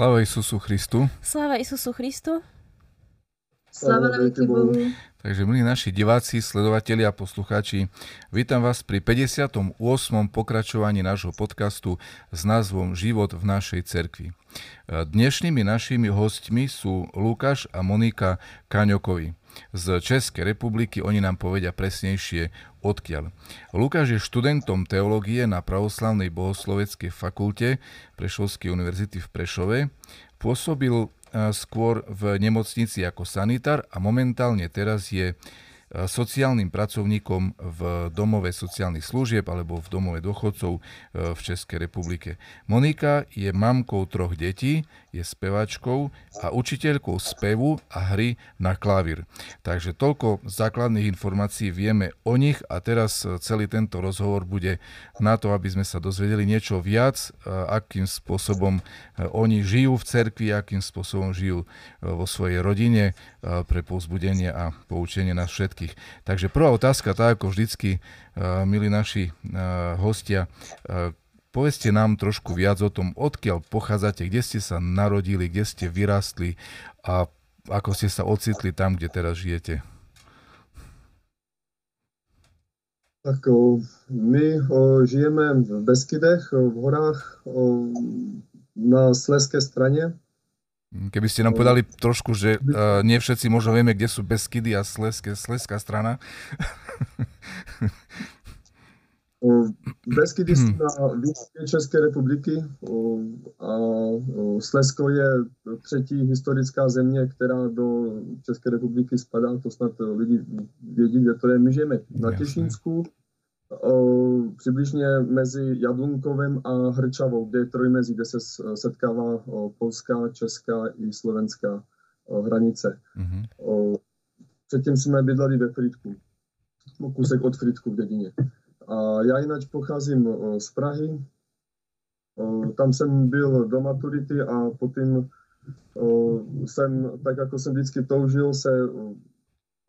Sláva Isusu Christu. Sláva Isusu Christu. Sláva na Bohu. Takže milí naši diváci, sledovatelia a poslucháči, vítam vás pri 58. pokračovaní nášho podcastu s názvom Život v našej cerkvi. Dnešnými našimi hostmi sú Lukáš a Monika Kaňokovi. Z Českej republiky oni nám povedia presnejšie odkiaľ. Lukáš je študentom teológie na Pravoslavnej bohosloveckej fakulte Prešovskej univerzity v Prešove. Pôsobil skôr v nemocnici ako sanitár a momentálne teraz je sociálnym pracovníkom v domove sociálnych služieb alebo v domove dôchodcov e, v Českej republike. Monika je mamkou troch detí, je spevačkou a učiteľkou spevu a hry na klavír. Takže toľko základných informácií vieme o nich a teraz e, celý tento rozhovor bude na to, aby sme sa dozvedeli niečo viac, akým spôsobom oni žijú v cerkvi, akým spôsobom žijú vo svojej rodine pre povzbudenie a poučenie nás všetkých všetkých. Takže prvá otázka, tak ako vždycky, uh, milí naši uh, hostia, uh, povedzte nám trošku viac o tom, odkiaľ pochádzate, kde ste sa narodili, kde ste vyrastli a ako ste sa ocitli tam, kde teraz žijete. Tak my žijeme v Beskydech, v horách na Sleské straně. Keby ste nám povedali trošku, že uh, nie všetci možno vieme, kde sú Beskydy a Sleské, Sleská strana. Beskydy sú na východě České republiky a Slesko je třetí historická země, která do České republiky spadá. To snad lidi vědí, kde to je. My žijeme na Těšínsku, přibližně mezi Jablunkovem a Hrčavou, kde je trojmezí, kde se setkává polská, česká i slovenská hranice. Mm-hmm. Předtím jsme bydleli ve Frýdku, kousek od Frýdku v Dedině. A já jinak pocházím z Prahy, tam jsem byl do maturity a potom jsem, tak jako jsem vždycky toužil se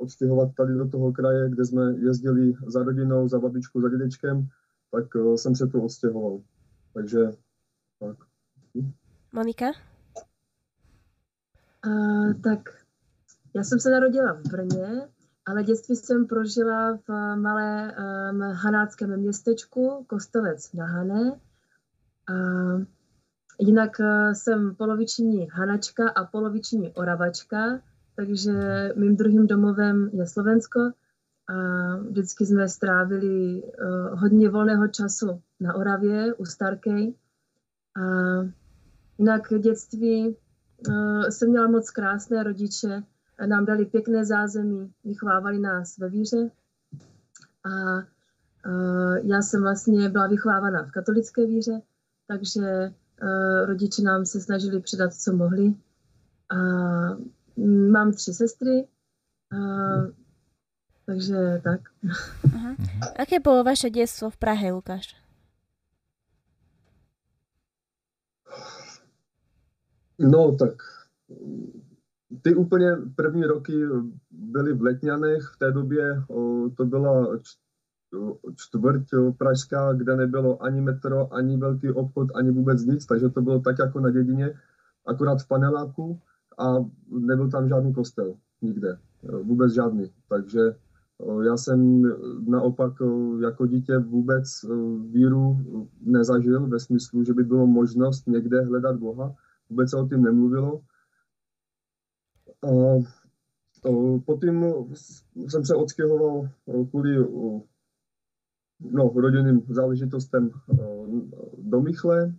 odstěhovat tady do toho kraje, kde jsme jezdili za rodinou, za babičkou, za dědečkem, tak uh, jsem se tu odstěhoval. Takže tak. Monika? Uh, tak já jsem se narodila v Brně, ale dětství jsem prožila v malé um, hanáckém městečku Kostelec na Hané. Uh, jinak uh, jsem poloviční hanačka a poloviční oravačka, takže mým druhým domovem je Slovensko a vždycky jsme strávili uh, hodně volného času na Oravě u Starkej. A jinak dětství uh, jsem měla moc krásné rodiče, nám dali pěkné zázemí, vychovávali nás ve víře. A uh, já jsem vlastně byla vychovávána v katolické víře, takže uh, rodiče nám se snažili předat, co mohli. A Mám tři sestry, uh, takže tak. Uh-huh. Aké bylo vaše dětstvo v Prahe, Lukáš? No, tak ty úplně první roky byly v Letňanech, v té době to byla čtvrť pražská, kde nebylo ani metro, ani velký obchod, ani vůbec nic, takže to bylo tak jako na dědině, akorát v paneláku a nebyl tam žádný kostel nikde, vůbec žádný. Takže já jsem naopak jako dítě vůbec víru nezažil ve smyslu, že by bylo možnost někde hledat Boha. Vůbec se o tím nemluvilo. A potom jsem se odstěhoval kvůli no, rodinným záležitostem do Michle,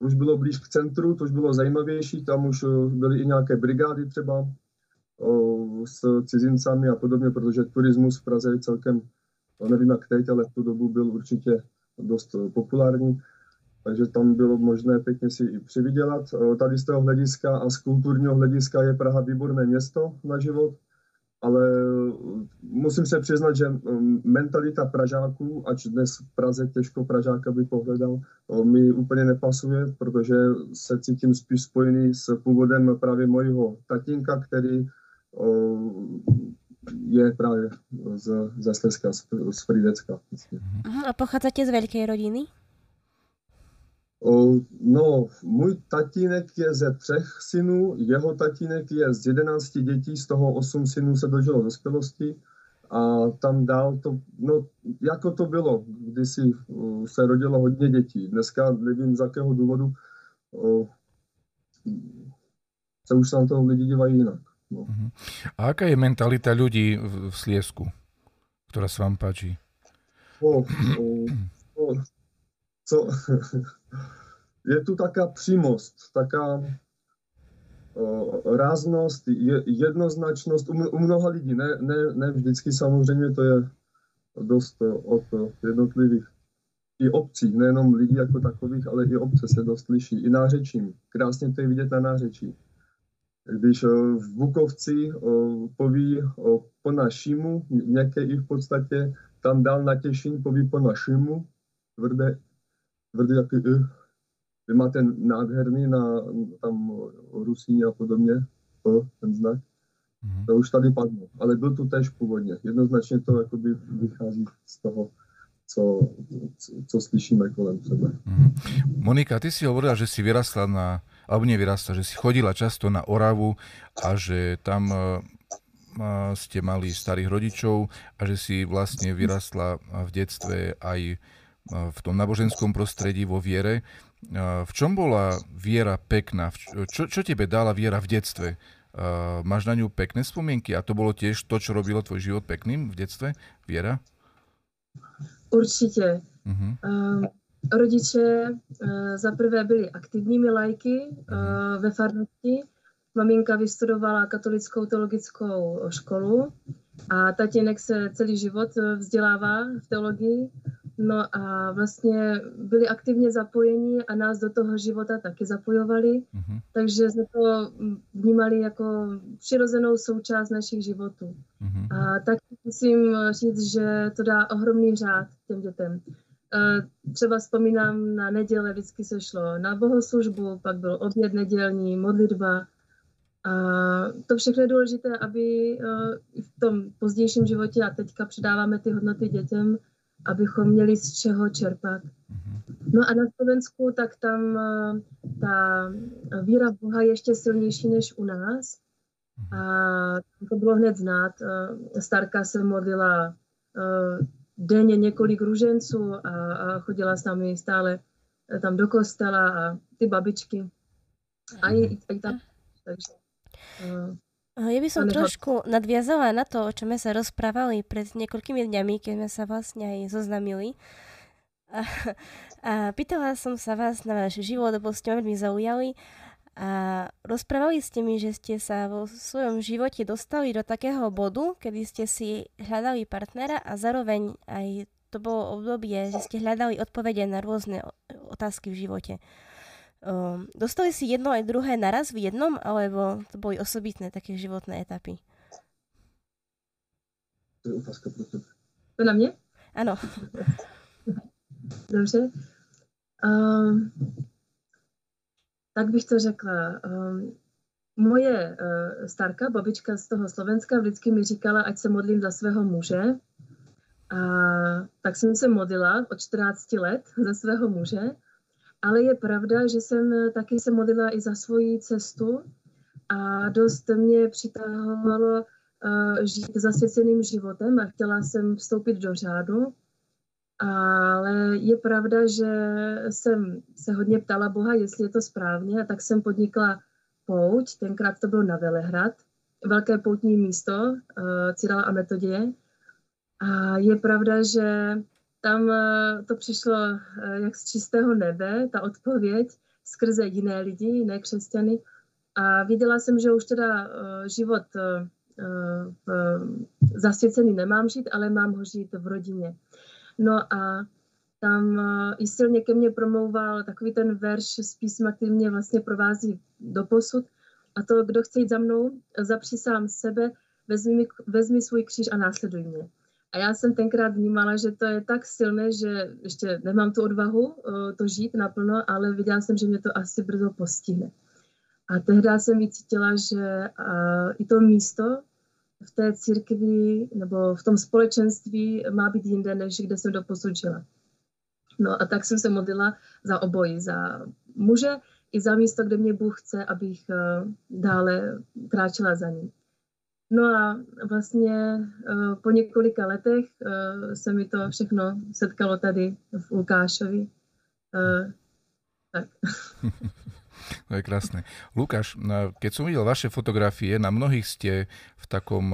už bylo blíž k centru, to už bylo zajímavější, tam už eh, byly i nějaké brigády třeba o, s cizincami a podobně, protože turismus v Praze je celkem, nevím jak teď, ale v tu dobu byl určitě dost eh, populární, takže tam bylo možné pěkně si i přivydělat. Tady z toho hlediska a z kulturního hlediska je Praha výborné město na život, ale eh, musím se přiznat, že mm, mentalita Pražáků, ač dnes v Praze těžko Pražáka by pohledal, mi úplně nepasuje, protože se cítím spíš spojený s původem právě mojího tatínka, který je právě z, ze Slezska, z, z Fridecka. A pochádzate z veľkej rodiny? No, můj tatínek je ze třech synů, jeho tatínek je z jedenácti dětí, z toho osm synů se dožilo dospělosti a tam dál to, no, jako to bylo, kdysi se rodilo hodně dětí. Dneska nevím z jakého důvodu se už na to lidi dívají jinak. No. Uh-huh. A jaká je mentalita lidí v, Sliesku, která se vám páčí? O, o, o, co, je tu taká přímost, taká o, ráznost, je, jednoznačnost u, u mnoha lidí, ne, ne, ne vždycky samozřejmě to je dost od jednotlivých i obcí, nejenom lidí jako takových, ale i obce se dost liší, i nářečím. Krásně to je vidět na nářečí. Když v Bukovci poví po našímu, nějaké i v podstatě tam dál na Těšín poví po našímu, tvrdé, tvrdé jaký y. Vy máte nádherný na tam Rusíně a podobně, to, ten znak. Mm-hmm. To už tady padlo, ale byl tu tež původně. Jednoznačně to jakoby vychází z toho, co, co, co slyšíme kolem sebe. Mm-hmm. Monika, ty si hovorila, že si vyrastla na, alebo nevyrastla, že si chodila často na Oravu a že tam uh, ste mali starých rodičov a že si vlastne vyrastla v detstve aj v tom náboženskom prostredí vo viere. V čom bola viera pekná? Čo, čo tebe dala viera v detstve? Máš na ňu pekné spomienky a to bolo tiež to, čo robilo tvoj život pekným v detstve? Viera? Určitě. Uh-huh. Uh, rodiče uh, za prvé byli aktivními lajky uh, ve farnosti. Maminka vystudovala katolickou teologickou školu a tatínek se celý život vzdělává v teologii. No a vlastně byli aktivně zapojeni a nás do toho života taky zapojovali, uh-huh. takže jsme to vnímali jako přirozenou součást našich životů. Uh-huh. A tak musím říct, že to dá ohromný řád těm dětem. Třeba vzpomínám na neděle, vždycky se šlo na bohoslužbu, pak byl oběd nedělní, modlitba. A to všechno je důležité, aby v tom pozdějším životě a teďka předáváme ty hodnoty dětem, abychom měli z čeho čerpat. Mhm. No a na Slovensku, tak tam eh, ta víra v Boha je ještě silnější než u nás. Mhm. A to bylo hned znát. Eh, starka se modlila eh, denně několik růženců a, a chodila s námi stále tam do kostela a ty babičky. A i, i tam. Takže, ja by som trošku nadviazala na to, o čom sme sa rozprávali pred niekoľkými dňami, keď sme sa vlastne aj zoznamili. A, a pýtala som sa vás na váš život, lebo ste ma veľmi zaujali. A rozprávali ste mi, že ste sa vo svojom živote dostali do takého bodu, kedy ste si hľadali partnera a zároveň aj to bolo obdobie, že ste hľadali odpovede na rôzne otázky v živote. Um, dostali si jedno aj druhé naraz v jednom, alebo to boli osobitné také životné etapy? To je otázka pro tebe. To na mě? Ano. Dobře. Um, tak bych to řekla. Um, moje uh, starka, babička z toho Slovenska, vždycky mi říkala, ať se modlím za svého muže. A tak jsem se modlila od 14 let za svého muže. Ale je pravda, že jsem eh, taky se modlila i za svoji cestu a dost mě přitahovalo uh, žít zasvěceným životem a chtěla jsem vstoupit do řádu. Ale je pravda, že jsem se hodně ptala Boha, jestli je to správně, a tak jsem podnikla pouť, tenkrát to bylo na Velehrad, velké poutní místo, uh, Cyrila a Metodie. A je pravda, že tam eh, to přišlo eh, jak z čistého nebe, ta odpověď, skrze jiné lidi, jiné křesťany. A viděla jsem, že už teda eh, život zasvěcený nemám žít, ale mám ho žít v rodině. No a tam i silně ke mně promlouval takový ten verš z písma, který mě vlastně provází do posud. A to, kdo chce jít za mnou, zapři sám sebe, vezmi, vezmi svůj kříž a následuj mě. A já jsem tenkrát vnímala, že to je tak silné, že ještě nemám tu odvahu eh, to žít naplno, ale viděla jsem, že mě to asi brzo postihne. A tehdy jsem vycítila, že i to místo v té církvi nebo v tom společenství má být jinde, než kde jsem doposud žila. No a tak jsem se modlila za obojí, za muže i za místo, kde mě Bůh chce, abych dále kráčela za ním. No a vlastně po několika letech se mi to všechno setkalo tady v Lukášovi. Tak. To je krásne. Lukáš, keď som videl vaše fotografie, na mnohých ste v takom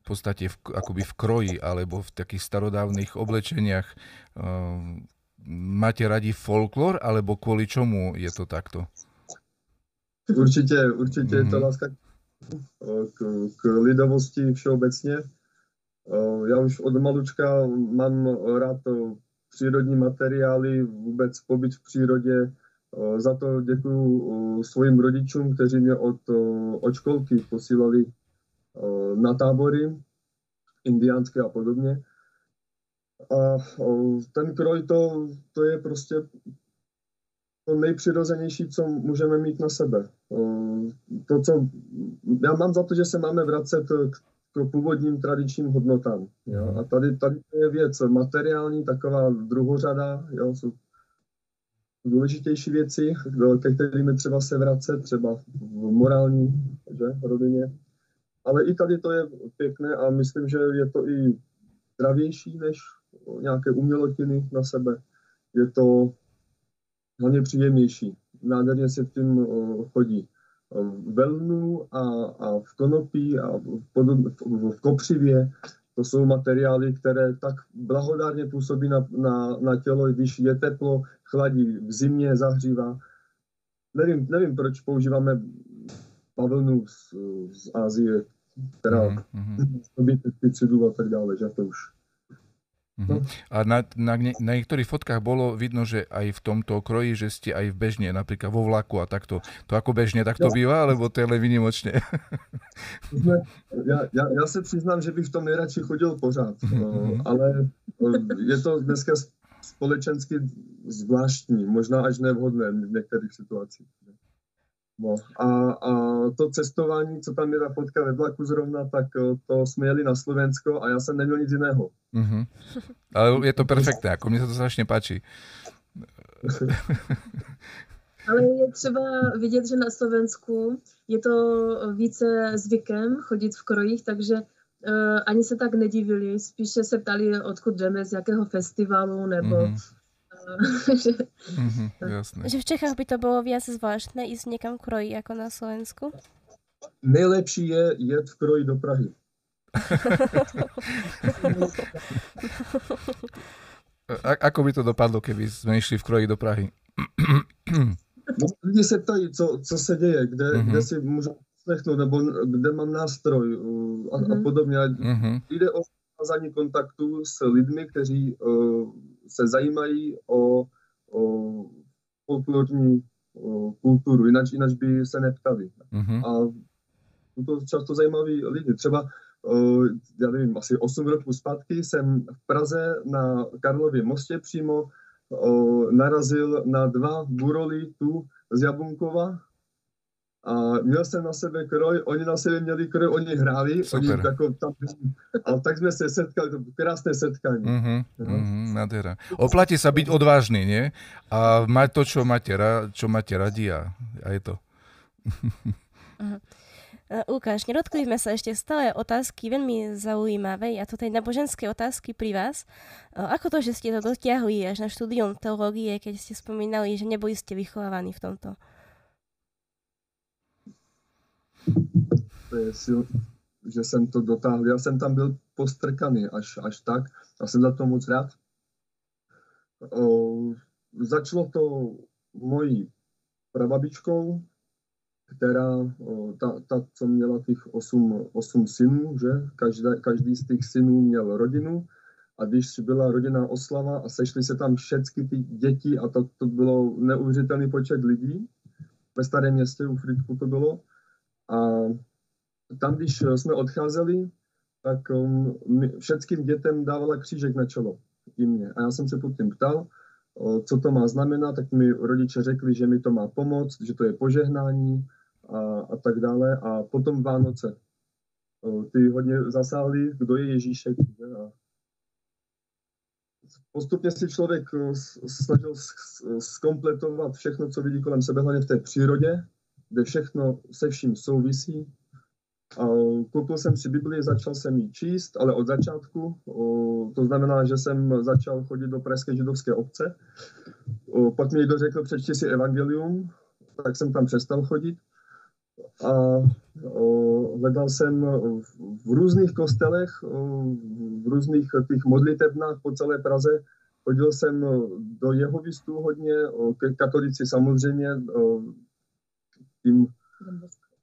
v podstate v, akoby v kroji alebo v takých starodávnych oblečeniach. Máte radi folklor, alebo kvôli čomu je to takto? Určitě, určitě mm-hmm. je to mhm. láska k, k lidovosti všeobecně. Já už od malučka mám rád přírodní materiály, vůbec pobyt v přírodě, za to děkuji svým rodičům, kteří mě od, od školky posílali na tábory indiánské a podobně. A ten kroj to, to je prostě to nejpřirozenější, co můžeme mít na sebe. To, co, já mám za to, že se máme vracet k, k původním tradičním hodnotám. Jo? A tady, tady je věc materiální, taková druhořada, jo? jsou důležitější věci, ke kterým třeba se vracet, třeba v morální že, rovině. Ale i tady to je pěkné a myslím, že je to i zdravější než nějaké umělotiny na sebe. Je to hlavně příjemnější. Nádherně se v tím chodí. V velnu a, a v konopí a v, v, v kopřivě to jsou materiály, které tak blahodárně působí na, na, na tělo, když je teplo, chladí, v zimě zahřívá. Nevím, nevím proč používáme pavlnu z, z Ázie, která mm-hmm. pesticidů a tak dále, že to už Uh-huh. A na, na, na niektorých fotkách bolo vidno, že aj v tomto kroji, že ste aj v bežne, napríklad vo vlaku a takto. To ako bežne takto no. býva, alebo to je len vynimočne? ja, ja, ja se přiznám, že bych v tom nejradši chodil pořád, uh-huh. ale je to dneska společensky zvláštní, možná až nevhodné v některých situacích. No, a, a to cestování, co tam je ta fotka ve vlaku zrovna, tak eh, to jsme jeli na Slovensko a já jsem neměl nic jiného. Mm-hmm. Ale je to perfektné, jako mně se to strašně páčí. Ale je třeba vidět, že na Slovensku je to více zvykem chodit v krojích, takže uh, ani se tak nedivili, spíše se ptali, odkud jdeme, z jakého festivalu, nebo mm-hmm mm-hmm, jasné. Že v Čechách by to bylo viac zvláštne ísť někam kroji jako na Slovensku? Nejlepší je jet v kroji do Prahy. A, ako by to dopadlo, keby jsme išli v kroji do Prahy? No, lidi se ptají, co, co se děje, kde, mm-hmm. kde si můžu slechnout, nebo kde mám nástroj a, mm-hmm. a mhm. podobně. Mm-hmm. Jde o navázání kontaktu s lidmi, kteří uh, zajímají o, o folklorní o kulturu, jinak, jinak by se neptali. Mm-hmm. A jsou to často zajímaví lidi. Třeba, uh, já nevím, asi 8 roků zpátky jsem v Praze na Karlově mostě přímo uh, narazil na dva buroly tu z Jabunkova, a měl jsem na sebe kroj, oni na sebe měli kroj, oni hráli, Super. oni jako tam, a tak jsme se setkali, to krásné setkání. Uh-huh, uh-huh, nádhera. Oplatí sa byť odvážný, nie? A mať to, čo máte, čo máte radi a, a je to. uh-huh. Lukáš, nedotkli sme sa ešte stále otázky veľmi zaujímavej a to tej naboženské otázky pri vás. Ako to, že ste to dotiahli až na štúdium teológie, keď ste spomínali, že neboli ste vychovávaní v tomto? to je sil, že jsem to dotáhl. Já jsem tam byl postrkaný až, až tak a jsem za to moc rád. O, začalo to mojí prababičkou, která, o, ta, ta, co měla těch osm, osm synů, že? Každá, každý z těch synů měl rodinu a když byla rodinná oslava a sešly se tam všechny ty děti a to, to bylo neuvěřitelný počet lidí, ve starém městě u Fritku to bylo, a tam, když jsme odcházeli, tak um, všetkým dětem dávala křížek na čelo i mě. A já jsem se potom ptal, co to má znamenat, tak mi rodiče řekli, že mi to má pomoct, že to je požehnání a, a tak dále. A potom Vánoce. Ty hodně zasáhli, kdo je Ježíšek. A postupně si člověk snažil skompletovat všechno, co vidí kolem sebe, hlavně v té přírodě, kde všechno se vším souvisí. Koupil jsem si Bibli, začal jsem ji číst, ale od začátku. To znamená, že jsem začal chodit do Pražské židovské obce. Pak mi někdo řekl, přečti si evangelium, tak jsem tam přestal chodit. A hledal jsem v různých kostelech, v různých těch modlitebnách po celé Praze. Chodil jsem do jehovistů hodně, ke katolici samozřejmě, tím,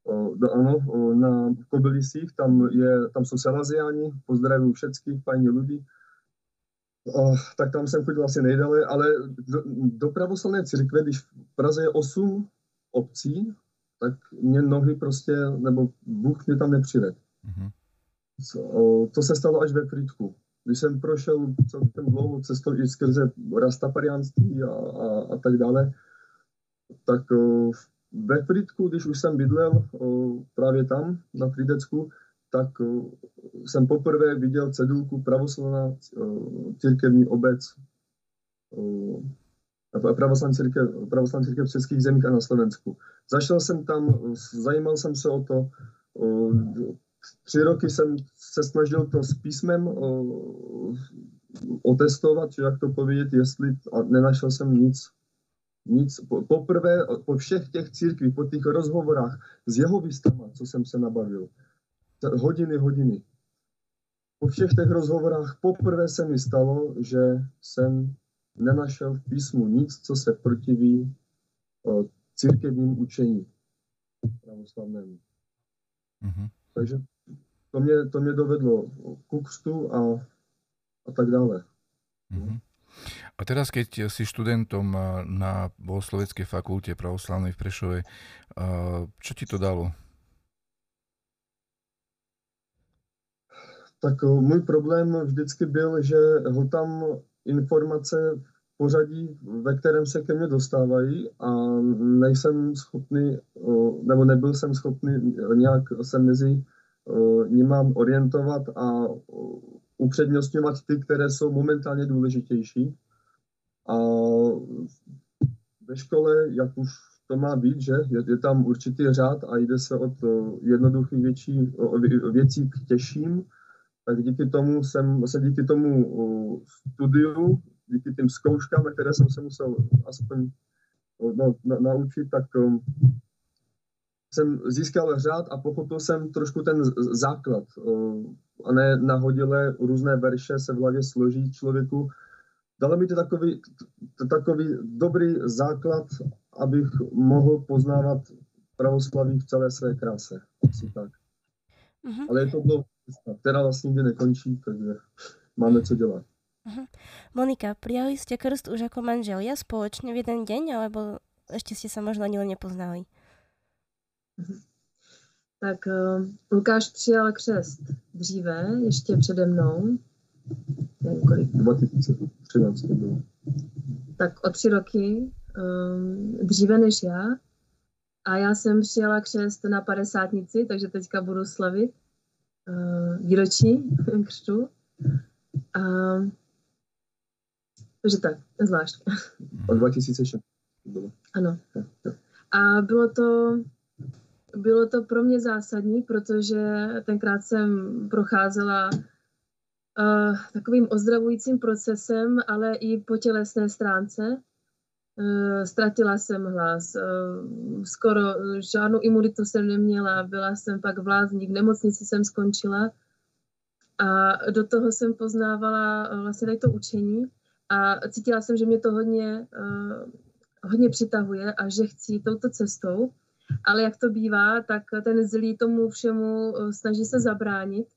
no, ano, na Kobylisích, tam, je, tam jsou Salaziáni, pozdravuju všetky fajní lidi. tak tam jsem chodil asi nejdále, ale do, do pravoslavné církve, když v Praze je 8 obcí, tak mě nohy prostě, nebo Bůh mě tam nepřivedl. Mm-hmm. So, to se stalo až ve Frýdku. Když jsem prošel celkem dlouhou cestou i skrze rastapariánství a, a, a tak dále, tak o, ve Frýdku, když už jsem bydlel právě tam, na Frýdecku, tak jsem poprvé viděl cedulku pravoslavná církevní obec o, pravoslavní církev, církev v českých zemích a na Slovensku. Zašel jsem tam, zajímal jsem se o to, tři roky jsem se snažil to s písmem otestovat, jak to povědět, jestli, a nenašel jsem nic. Nic. Poprvé, po všech těch církvích, po těch rozhovorách s jeho výstama, co jsem se nabavil, hodiny, hodiny, po všech těch rozhovorách poprvé se mi stalo, že jsem nenašel v písmu nic, co se protiví církevním učení pravoslavnému. Mm-hmm. Takže to mě, to mě dovedlo k křtu a, a tak dále. Mm-hmm. A teraz, keď si študentom na bohosloveckej fakulte pravoslavnej v Prešove, čo ti to dalo? Tak můj problém vždycky byl, že ho tam informace v pořadí, ve kterém se ke mně dostávají a nejsem schopný, nebo nebyl jsem schopný nějak se mezi nima orientovat a upřednostňovat ty, které jsou momentálně důležitější. A ve škole, jak už to má být, že je, je tam určitý řád a jde se od jednoduchých věcí, věcí k těžším, tak díky tomu jsem se díky tomu studiu, díky těm zkouškám, které jsem se musel aspoň no, na, naučit, tak jsem získal řád a pochopil jsem trošku ten základ. A ne nahodile různé verše se v hlavě složí člověku. Dalo mi to takový, takový dobrý základ, abych mohl poznávat pravoslaví v celé své kráse. Asi tak. Uh-huh. Ale je to dlouhá která vlastně nikdy nekončí, takže máme co dělat. Uh-huh. Monika, prijali ste krst už ako manželia spoločne v jeden deň, alebo ešte ste sa možno ani len nepoznali? Uh-huh. Tak uh, Lukáš přijal křest dříve, ještě přede mnou. Nevím, kolik. 2013 bylo. Tak o tři roky um, dříve než já. A já jsem přijala křest na padesátnici, takže teďka budu slavit uh, výročí křtu. A, takže tak, zvlášť. Od 2006 Ano. A bylo to, bylo to pro mě zásadní, protože tenkrát jsem procházela uh, takovým ozdravujícím procesem, ale i po tělesné stránce. Eh, ztratila jsem hlas, eh, skoro žádnou imunitu jsem neměla, byla jsem pak v lázní, v nemocnici jsem skončila a do toho jsem poznávala eh, vlastně tady to učení a cítila jsem, že mě to hodně, hodně přitahuje a že chci touto cestou, ale jak to bývá, tak ten zlý tomu všemu snaží se zabránit.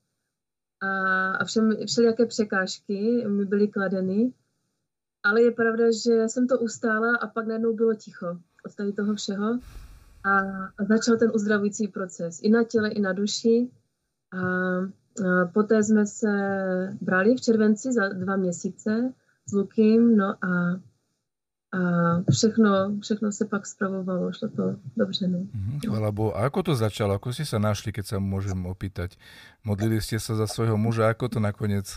A všem, všelijaké překážky mi byly kladeny. Ale je pravda, že jsem to ustála a pak najednou bylo ticho od tady toho všeho. A, a začal ten uzdravující proces. I na těle, i na duši. A, a poté jsme se brali v červenci za dva měsíce s Lukým, no a, a všechno, všechno se pak spravovalo, šlo to dobře. No. Chvala Bohu. A ako to začalo? Ako ste sa našli, keď sa môžem opýtať? Modlili ste sa za svojho muža? Ako to nakoniec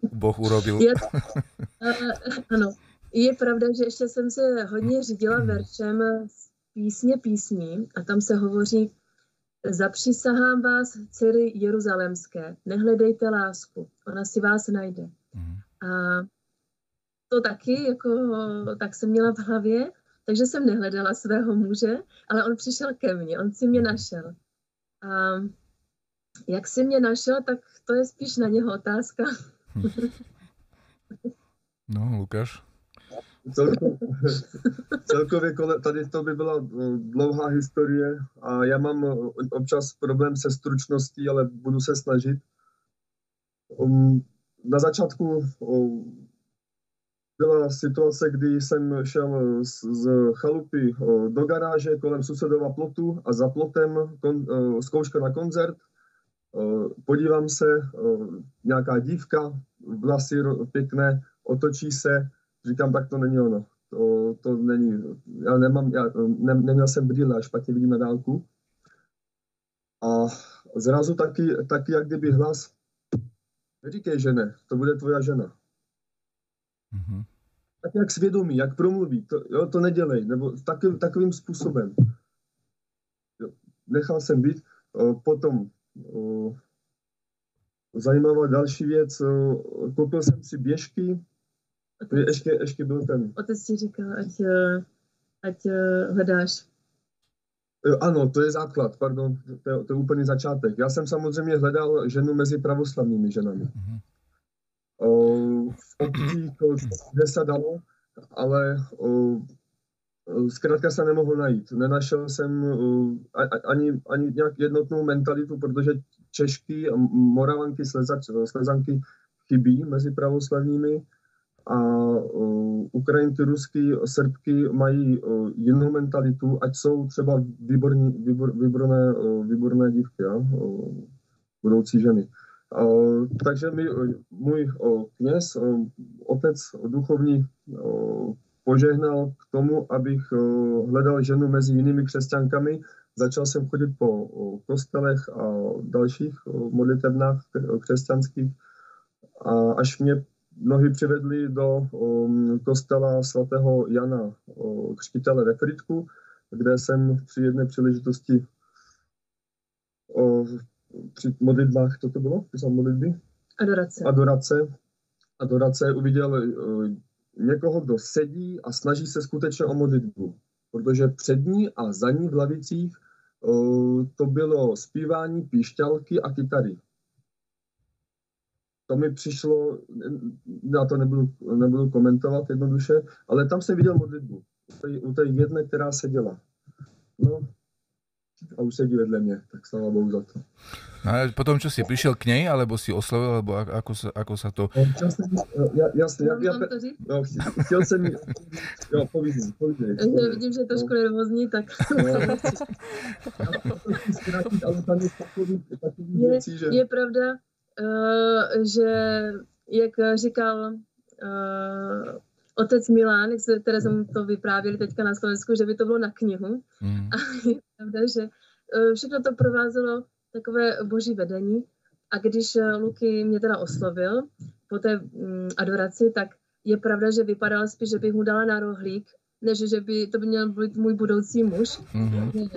Boh urobil. Je, uh, ano, je pravda, že ještě jsem se hodně řídila veršem z písně písní a tam se hovoří Zapřísahám vás, dcery jeruzalemské, nehledejte lásku, ona si vás najde. Mm. A to taky, jako, tak jsem měla v hlavě, takže jsem nehledala svého muže, ale on přišel ke mně, on si mě našel. A jak si mě našel, tak to je spíš na něho otázka. No, Lukáš? Celkově, celkově tady to by byla eh, dlouhá historie a já mám eh, občas problém se stručností, ale budu se snažit. Um, na začátku byla situace, kdy jsem šel z, z chalupy do garáže kolem susedova plotu a za plotem kon, zkouška na koncert. Podívám se, nějaká dívka, vlasy pěkné, otočí se, říkám, tak to není ono. To, to není, já nemám, já ne, neměl jsem brýle, špatně vidím na dálku. A zrazu taky, taky jak kdyby hlas, neříkej žene, to bude tvoja žena. Mm-hmm. Tak jak svědomí, jak promluví, to, jo, to nedělej, nebo takovým, takovým způsobem. Jo, nechal jsem být, o, potom o, zajímavá další věc, o, koupil jsem si běžky, to je ještě, ještě byl ten... Otec ti říkal, ať, ať hledáš. Ano, to je základ, pardon, to je, to je úplný začátek. Já jsem samozřejmě hledal ženu mezi pravoslavnými ženami. Mm-hmm v obcích, kde se dalo, ale zkrátka se nemohl najít. Nenašel jsem ani, ani nějak jednotnou mentalitu, protože Češky, Moravanky, Slezanky chybí mezi pravoslavními a Ukrajinky, Rusky, Srbky mají jinou mentalitu, ať jsou třeba výborní, výbor, výborné, výborné dívky, ja? budoucí ženy. Takže mi můj kněz, otec duchovní, požehnal k tomu, abych hledal ženu mezi jinými křesťankami. Začal jsem chodit po kostelech a dalších modlitebnách křesťanských. A až mě mnohy přivedli do kostela svatého Jana Křtitele ve Fritku, kde jsem při jedné příležitosti při modlitbách, co to bylo? Písal modlitby? Adorace. Adorace. Adorace uviděl uh, někoho, kdo sedí a snaží se skutečně o modlitbu. Protože před ní a za ní v lavicích uh, to bylo zpívání píšťalky a kytary. To mi přišlo, já to nebudu, nebudu komentovat jednoduše, ale tam jsem viděl modlitbu. U té jedné, která seděla. No, a už sedí vedle mě, tak sláva Bohu za to. No a potom, čo si prišiel k nej, alebo si oslovil, alebo ako sa, ako sa to... Ja, ja, jasne, ja, ja, no, chtěl jsem mi... Jo, povídej, povídej. Já vidím, že je trošku no. nervózní, tak... ale tam je je, věcí, že... Je pravda, uh, že jak říkal uh, otec Milán, které jsem to vyprávěli teďka na Slovensku, že by to bylo na knihu. Mm. A je pravda, že e, všechno to provázelo takové boží vedení. A když e, Luky mě teda oslovil po té mm, adoraci, tak je pravda, že vypadal spíš, že bych mu dala na rohlík, než že by to by měl být můj budoucí muž. Mm-hmm.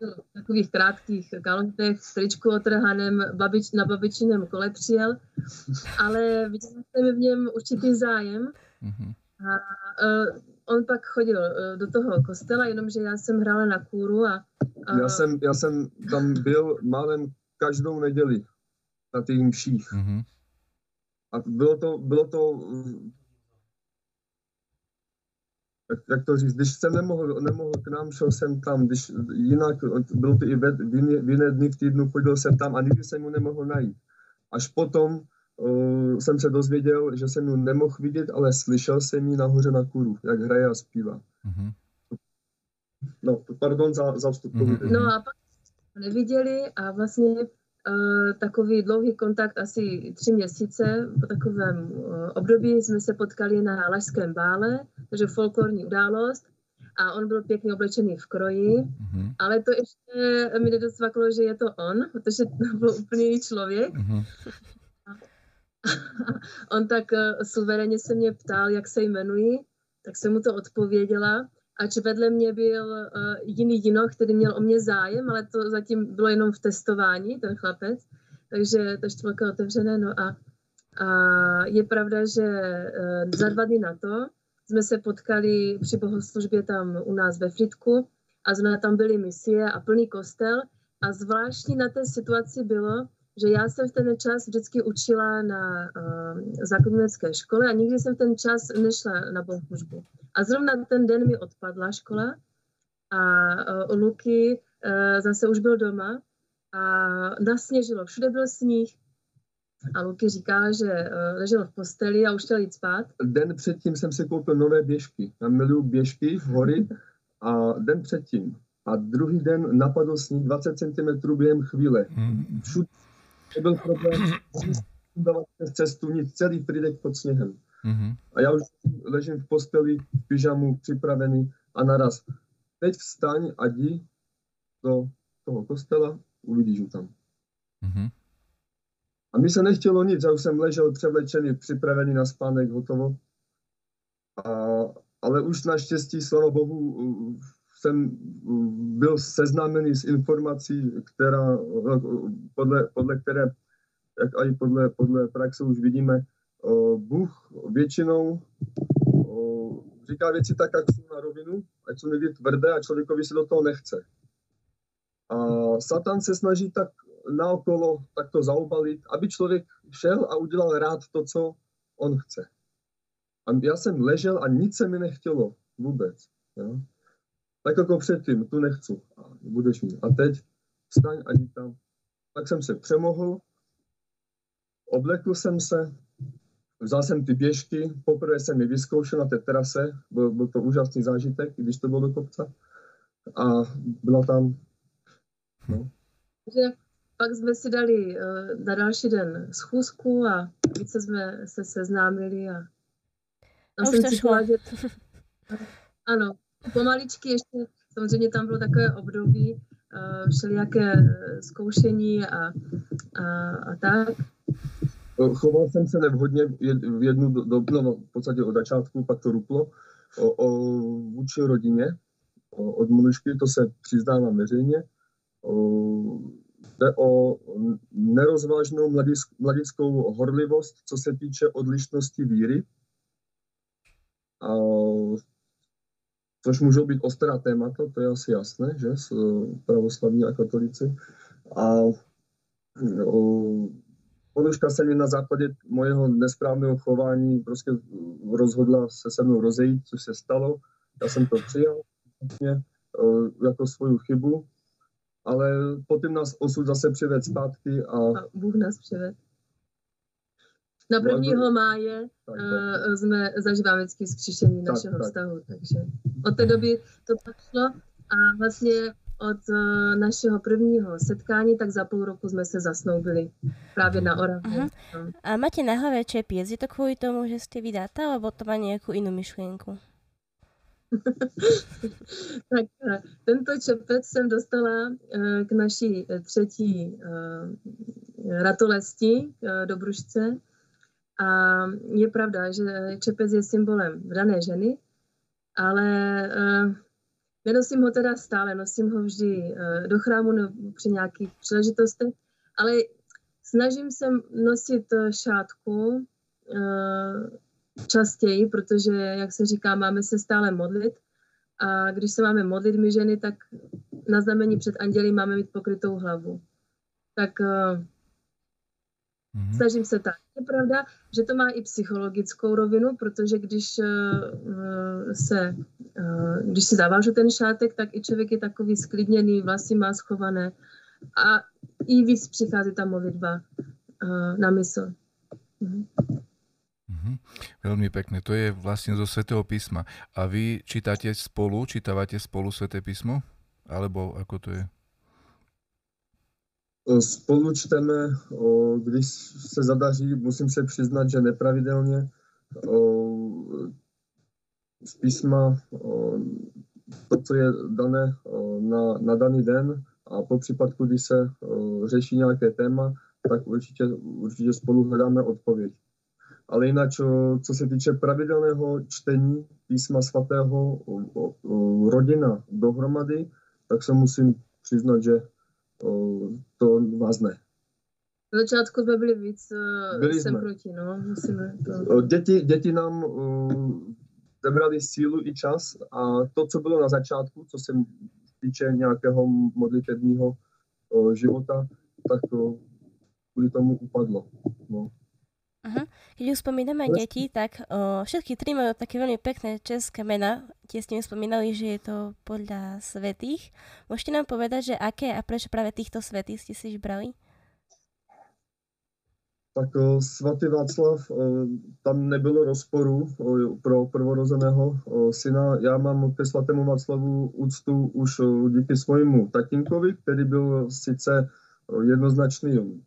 V takových krátkých kalotech, tričku otrhaném, babič, na babičiném kole přijel, ale viděla jsem v něm určitý zájem. Mm-hmm. A uh, on pak chodil uh, do toho kostela, jenomže já jsem hrála na kůru a... Uh, já, jsem, já jsem tam byl málem každou neděli na těch mších. Mm-hmm. A bylo to, bylo to jak, jak to říct, když jsem nemohl, nemohl k nám, šel jsem tam, když jinak, bylo to i v, v, jiné, v jiné dny v týdnu, chodil jsem tam a nikdy jsem mu nemohl najít. Až potom uh, jsem se dozvěděl, že jsem ji nemohl vidět, ale slyšel jsem ji nahoře na kůru, jak hraje a zpívá. Mm-hmm. No, pardon za, za vstup. Mm-hmm. No a pak neviděli a vlastně uh, takový dlouhý kontakt, asi tři měsíce, po takovém uh, období jsme se potkali na Lašském bále, takže folklorní událost a on byl pěkně oblečený v kroji, mm-hmm. ale to ještě mi nedosvaklo, že je to on, protože to byl úplně jiný člověk. Mm-hmm. on tak uh, suverénně se mě ptal, jak se jmenuji, tak jsem mu to odpověděla. Ač vedle mě byl uh, jiný jino, který měl o mě zájem, ale to zatím bylo jenom v testování, ten chlapec. Takže to ještě bylo otevřené. No a, a je pravda, že uh, za dva dny na to jsme se potkali při bohoslužbě tam u nás ve Fritku a jsme tam byli misie a plný kostel. A zvláštní na té situaci bylo, že já jsem v ten čas vždycky učila na uh, základnické škole a nikdy jsem v ten čas nešla na bohoslužbu. A zrovna ten den mi odpadla škola a uh, Luky uh, zase už byl doma a nasněžilo, všude byl sníh. A Luky říká, že uh, ležel v posteli a už chtěl jít spát. Den předtím jsem si koupil nové běžky. Já miluju běžky v hory a den předtím. A druhý den napadl sníh 20 cm během chvíle. Hmm. Všude byl problém, byla přes cestu nic, celý Fridek pod sněhem. Mm-hmm. A já už ležím v posteli, v pyžamu, připravený a naraz. Teď vstaň a jdi do toho kostela, uvidíš ho tam. Mm-hmm. A mi se nechtělo nic, já už jsem ležel převlečený, připravený na spánek, hotovo. A, ale už naštěstí, slava Bohu, jsem byl seznámený s informací, která, podle, podle které, jak i podle, podle praxe už vidíme, Bůh většinou říká věci tak, jak jsou na rovinu, ať jsou někdy tvrdé a člověkovi se do toho nechce. A Satan se snaží tak naokolo takto zaobalit, aby člověk šel a udělal rád to, co on chce. A já jsem ležel a nic se mi nechtělo vůbec. Jo? Tak jako předtím, tu nechci. A budeš mít. A teď vstaň a jdi tam. Tak jsem se přemohl, oblekl jsem se, vzal jsem ty běžky, poprvé jsem je vyzkoušel na té terase, byl, byl to úžasný zážitek, i když to bylo do kopce. A byla tam, no. Že pak jsme si dali uh, na další den schůzku a více jsme se seznámili a tam jsem cítila, že... Ano, pomaličky ještě, samozřejmě tam bylo takové období, uh, všelijaké eh, zkoušení a, a, a tak. Choval jsem se nevhodně v jednu dobu, no, v podstatě od začátku, pak to ruplo, o, o vůči rodině, o, od mlužky, to se přiznávám veřejně. O, jde o nerozvážnou mladickou horlivost, co se týče odlišnosti víry. A což můžou být ostrá témata, to je asi jasné, že, s pravoslavní a katolici. A Poduška se mi na základě mojeho nesprávného chování prostě rozhodla se se mnou rozejít, což se stalo. Já jsem to přijal vlastně, jako svoju chybu, ale potom nás osud zase přived zpátky. A, a Bůh nás přived. Na 1. máje tak, tak. Uh, jsme zažíváme vždycky zkříšení tak, našeho tak. vztahu, takže od té doby to tak šlo a vlastně od uh, našeho prvního setkání, tak za půl roku jsme se zasnoubili právě na Oravě. Uh-huh. A máte na hlavě čepiec, je to kvůli tomu, že jste vydáta, alebo to má nějakou jinou myšlenku? tak uh, tento čepec jsem dostala uh, k naší třetí ratolesti do Bružce a je pravda, že čepec je symbolem dané ženy, ale uh, nenosím ho teda stále, nosím ho vždy uh, do chrámu no, při nějakých příležitostech, ale snažím se nosit eh, šátku uh, častěji, protože, jak se říká, máme se stále modlit. A když se máme modlit my ženy, tak na znamení před anděli máme mít pokrytou hlavu. Tak uh, Mm-hmm. Snažím se tak. Je pravda, že to má i psychologickou rovinu, protože když uh, se, uh, když si zavážu ten šátek, tak i člověk je takový sklidněný, vlasy má schované a i víc přichází ta modlitba uh, na mysl. Mm-hmm. Mm-hmm. Veľmi pekné. To je vlastne zo Svetého písma. A vy čítate spolu, čítavate spolu Sveté písmo? Alebo ako to je? Spolu čteme, když se zadaří, musím se přiznat, že nepravidelně z písma to, co je dané na, na daný den a po případku, když se řeší nějaké téma, tak určitě, určitě spolu hledáme odpověď. Ale jinak, co se týče pravidelného čtení písma svatého, rodina dohromady, tak se musím přiznat, že to vás ne. Na začátku jsme byli víc uh, byli jsem jsme. proti, no, musíme to... Děti, děti nám uh, zebrali sílu i čas a to, co bylo na začátku, co se týče nějakého modlitebního uh, života, tak to kvůli tomu upadlo. No. Uh-huh. Keď už spomíname Ale... deti, tak o, všetky tri majú také veľmi pekné české mena. Tie ste mi spomínali, že je to podľa svetých. Môžete nám povedať, že aké a prečo práve týchto svetých ste si vybrali? Tak svatý Václav, tam nebylo rozporu o, pro prvorozeného syna. Já mám ke svatému Václavu úctu už díky svojmu tatínkovi, který byl sice jednoznačný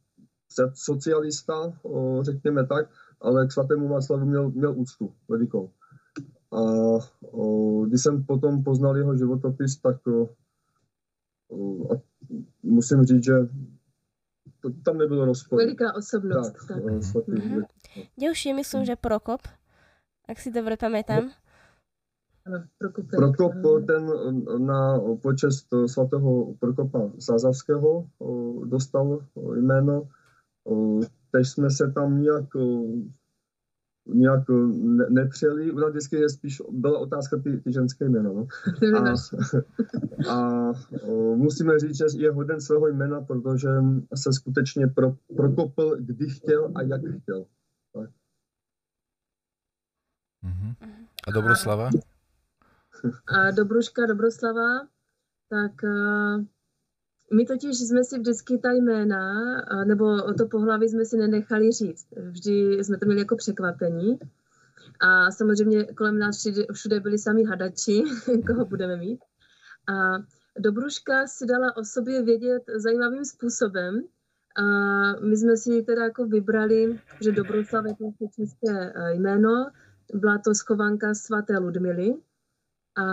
socialista, řekněme tak, ale k svatému Václavu měl, měl úctu velikou. A o, když jsem potom poznal jeho životopis, tak o, o, a musím říct, že to, tam nebylo rozpor. Veliká osobnost. Tak, tak. Svatý, mm-hmm. Ďalší myslím, že Prokop, ak si dobre pamätám. Prokop, Prokop ten na počest svatého Prokopa Sázavského dostal jméno Tež jsme se tam nějak, nějak ne, nepřeli. U nás vždycky je spíš, byla otázka ty, ty ženské jména. No. A, a musíme říct, že je hoden svého jména, protože se skutečně pro, prokopl, kdy chtěl a jak chtěl. Tak. Uh-huh. A Dobroslava? A Dobruška, Dobroslava, tak uh, my totiž jsme si vždycky ta jména, nebo to pohlaví jsme si nenechali říct. Vždy jsme to měli jako překvapení. A samozřejmě kolem nás všude, byli sami hadači, koho budeme mít. A Dobruška si dala o sobě vědět zajímavým způsobem. A my jsme si teda jako vybrali, že Dobroslav je to české jméno, byla to schovanka svaté Ludmily. A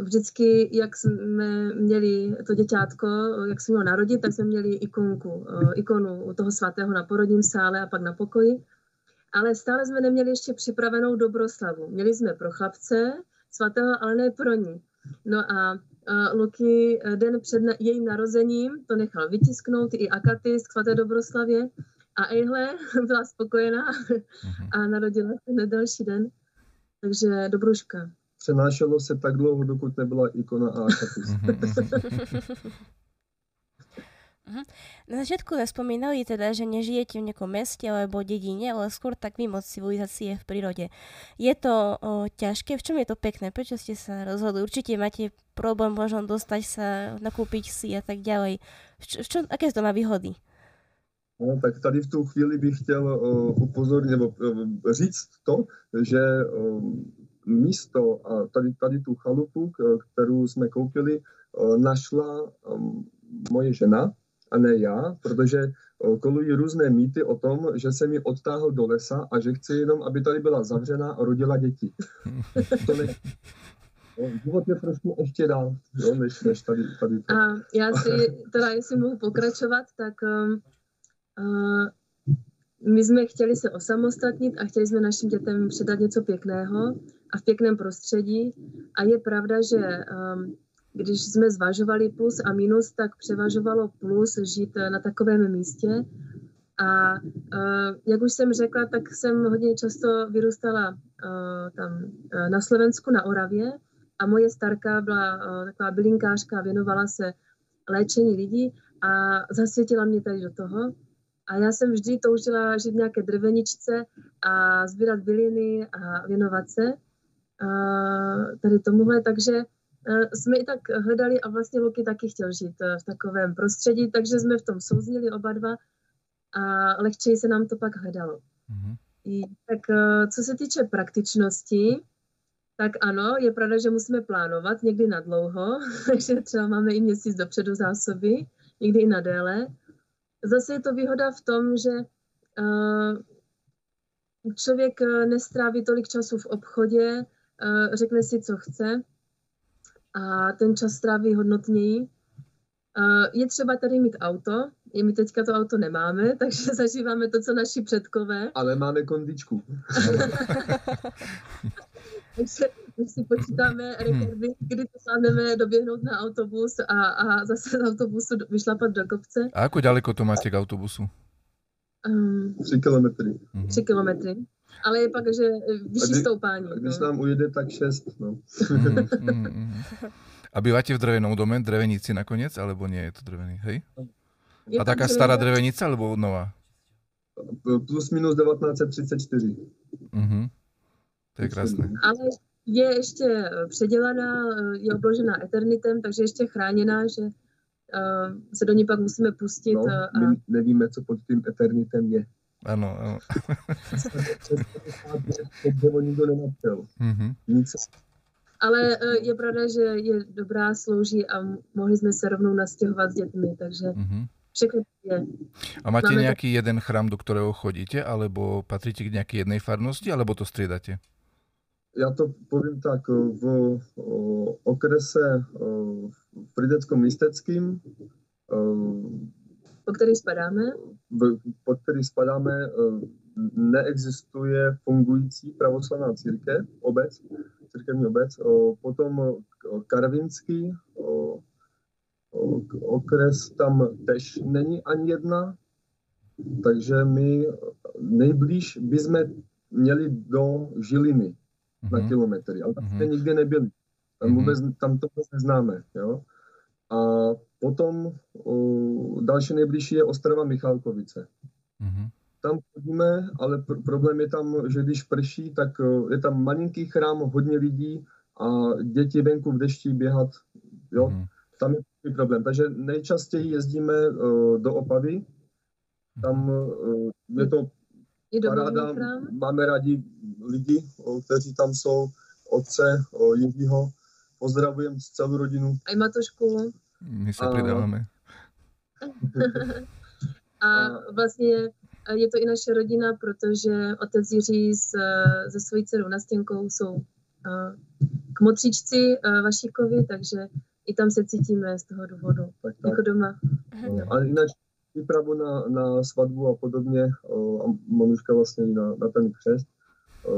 vždycky, jak jsme měli to děťátko, jak se mělo narodit, tak jsme měli ikonku, ikonu u toho svatého na porodním sále a pak na pokoji. Ale stále jsme neměli ještě připravenou dobroslavu. Měli jsme pro chlapce svatého, ale ne pro ní. No a Luky den před jejím narozením to nechal vytisknout i Akaty z svaté Dobroslavě a ejhle byla spokojená mhm. a narodila se na další den. Takže dobruška přenášelo se tak dlouho, dokud nebyla ikona a akapis. Mhm. Na začiatku sme spomínali teda, že nežijete v nejakom meste alebo dedine, ale skôr tak mimo civilizácie v prírode. Je to o, ťažké? V čom je to pekné? Prečo ste sa rozhodli? Určite máte problém možno dostať sa, nakúpiť si a tak ďalej. V, č- v čom, aké to má výhody? No, tak tady v tu chvíli bych chtěl uh, upozornit nebo uh, říct to, že uh, místo, tady, tady tu chalupu, kterou jsme koupili, našla moje žena a ne já, protože kolují různé mýty o tom, že se mi odtáhl do lesa a že chci jenom, aby tady byla zavřená a rodila děti. to ne, život je trošku ještě dál, jo, než, než tady, tady to. A já si, teda jestli mohu pokračovat, tak uh, my jsme chtěli se osamostatnit a chtěli jsme našim dětem předat něco pěkného a v pěkném prostředí. A je pravda, že um, když jsme zvažovali plus a minus, tak převažovalo plus žít na takovém místě. A uh, jak už jsem řekla, tak jsem hodně často vyrůstala uh, tam na Slovensku, na Oravě a moje starka byla taková bylinkářka, věnovala se léčení lidí a zasvětila mě tady do toho. A já jsem vždy toužila žít v nějaké drveničce a sbírat byliny a věnovat se tady tomuhle, takže e, jsme i tak hledali a vlastně Luky taky chtěl žít e, v takovém prostředí, takže jsme v tom souznili oba dva a lehčeji se nám to pak hledalo. Mm-hmm. I, tak e, co se týče praktičnosti, tak ano, je pravda, že musíme plánovat někdy na dlouho, takže třeba máme i měsíc dopředu zásoby, někdy i na déle. Zase je to výhoda v tom, že uh, člověk nestráví tolik času v obchodě, řekne si, co chce a ten čas stráví hodnotněji. Uh, je třeba tady mít auto, I my teďka to auto nemáme, takže zažíváme to, co naši předkové. Ale máme kondičku. takže my si počítáme rekordy, hmm. kdy to zvládneme doběhnout na autobus a, a zase z autobusu vyšlapat do kopce. A ako daleko to máte k autobusu? Um, tři kilometry. Mhm. Tři kilometry. Ale je pak, že vyšší kdy, stoupání. Když no. nám ujede, tak šest. No. mm, A bývate v drevenom dome, drevenici nakoniec, alebo nie je to drevený, hej? Je A taká stará drevenica, alebo nová? Plus minus 1934. Uh-huh. To je krásné. Ale je ještě předělaná, je obložená eternitem, takže ještě chráněná, že se do ní pak musíme pustit. No, a... my nevíme, co pod tím eternitem je. Ano, ano. to nikdo nenapřel. Mm-hmm. Nic ale e, je pravda, že je dobrá, slouží a mohli jsme se rovnou nastěhovat s dětmi, takže mm-hmm. všechno je. A máte Máme nějaký tak... jeden chrám, do kterého chodíte, alebo patříte k nějaké jedné farnosti, alebo to střídáte? Já to povím tak, v okrese Frideckom místeckým po který spadáme? V, po který spadáme, neexistuje fungující pravoslavná církev, obec, církevní obec, potom Karvinský okres, tam tež není ani jedna, takže my nejblíž bychom měli do Žiliny mm-hmm. na mhm. kilometry, ale tam jsme mm-hmm. nikdy nebyli. Tam, vůbec, tam to vůbec neznáme. Jo? A potom o, další nejbližší je Ostrava Michalkovice. Mm-hmm tam chodíme, ale pr- problém je tam, že když prší, tak uh, je tam malinký chrám, hodně lidí a děti venku v dešti běhat, jo, mm. tam je problém. Takže nejčastěji jezdíme uh, do Opavy, tam uh, je to je paráda, máme rádi lidi, kteří tam jsou, otce Jiřího, pozdravujeme celou rodinu. A i Matošku. My se přidáváme. a vlastně je to i naše rodina, protože otec Jiří s, se svojí dcerou Nastěnkou jsou kmotříčci Vašíkovi, takže i tam se cítíme z toho důvodu, tak, tak. jako doma. No, ale jinak přípravu na, na svatbu a podobně, a Manuška vlastně i na, na ten křest,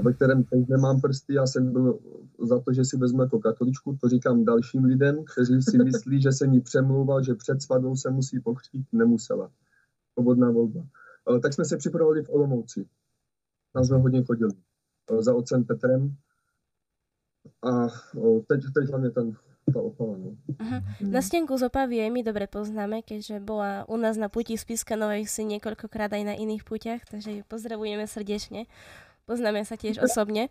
ve kterém teď nemám prsty, já jsem byl za to, že si vezmu jako katoličku, to říkám dalším lidem, kteří si myslí, že se mi přemlouval, že před svatbou se musí pokřtít, nemusela. Svobodná volba. Tak jsme se připravovali v Olomouci. Tam jsme hodně chodili za otcem Petrem. A teď, teď hlavně ten ta Opava. No. Uh-huh. Na Stenku z Opavy my dobre poznáme, keďže bola u nás na puti z Piskanovej si niekoľkokrát aj na iných putiach, takže ju pozdravujeme srdečne. Poznáme sa tiež osobne.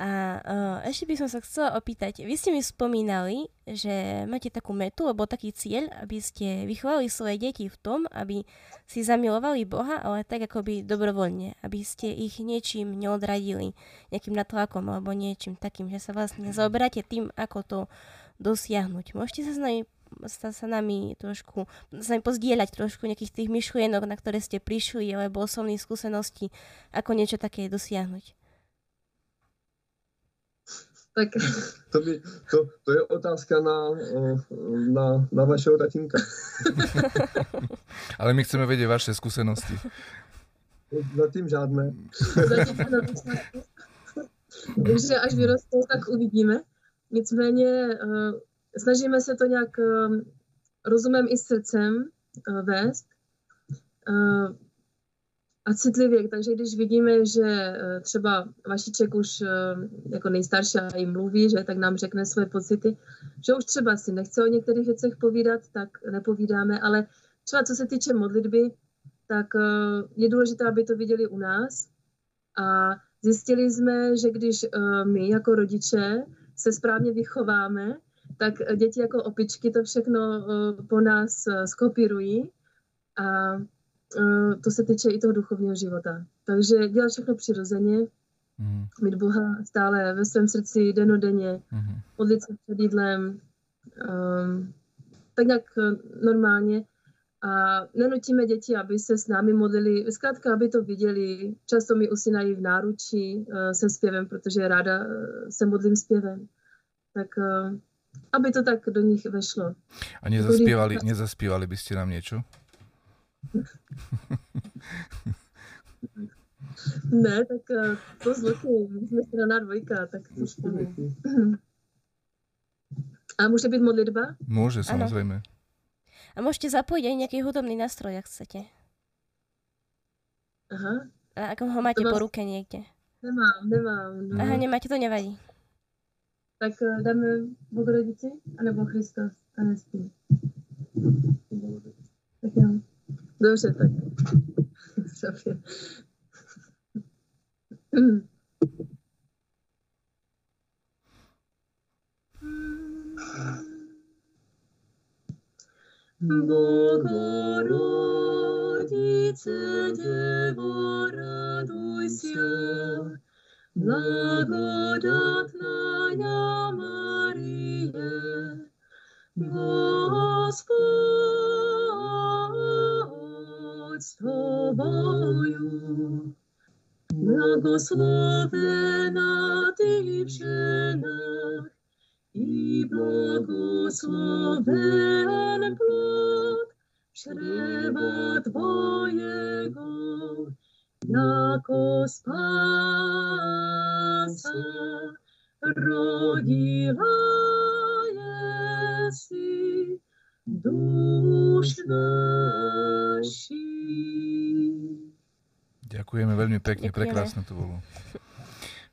A uh, ešte by som sa chcela opýtať, vy ste mi spomínali, že máte takú metu alebo taký cieľ, aby ste vychovali svoje deti v tom, aby si zamilovali Boha, ale tak akoby dobrovoľne, aby ste ich niečím neodradili, nejakým natlakom alebo niečím takým, že sa vlastne zaoberáte tým, ako to dosiahnuť. Môžete sa s nami sa, sa nami trošku, sa nami pozdieľať trošku nejakých tých myšlienok, na ktoré ste prišli, alebo osobných skúseností, ako niečo také dosiahnuť. Tak... To, by, to, to je otázka na, na, na vašeho tatínka. Ale my chceme vědět vaše zkušenosti. Zatím žádné. Zatím Takže až vyrostou, tak uvidíme. Nicméně uh, snažíme se to nějak uh, rozumem i srdcem uh, vést. A citlivě, takže když vidíme, že eh, třeba Vašiček už eh, jako nejstarší jim mluví, že tak nám řekne své pocity, že už třeba si nechce o některých věcech povídat, tak nepovídáme, ale třeba co se týče modlitby, tak eh, je důležité, aby to viděli u nás a zjistili jsme, že když my jako rodiče se správně vychováme, tak děti jako opičky to všechno po nás skopírují a Eh, to se týče i toho duchovního života. Takže dělat všechno přirozeně, mm. mít Boha stále ve svém srdci denodenně, mm. modlit se před jídlem, um, tak nějak eh, normálně. A nenutíme děti, aby se s námi modlili, zkrátka, aby to viděli. Často mi usínají v náručí uh, se zpěvem, protože ráda uh, se modlím zpěvem. Tak uh, aby to tak do nich vešlo. A nezaspívali, nezaspívali byste nám něco? ne, tak to s Luky, my jsme straná dvojka, tak to spolu. A může být modlitba? Může, samozřejmě. A můžete zapojit i nějaký hudobný nástroj, jak chcete. Aha. A ako ho máte vás... po ruke někde? Nemám, nemám. No. Aha, nemáte, to nevadí. Tak uh, dáme Bohorodici, anebo Kristus a nespí. Tak jo. Dobře, tak. Dobře. Bogorodice, Devo, radujся, благодатная Мария, Господь с тобою, благословена ты в женах, i błogosławiony plod czrewa Twojego, jako spasa rodziła jesi dusz nasi. Ďakujeme veľmi pekne, prekrásne to bolo.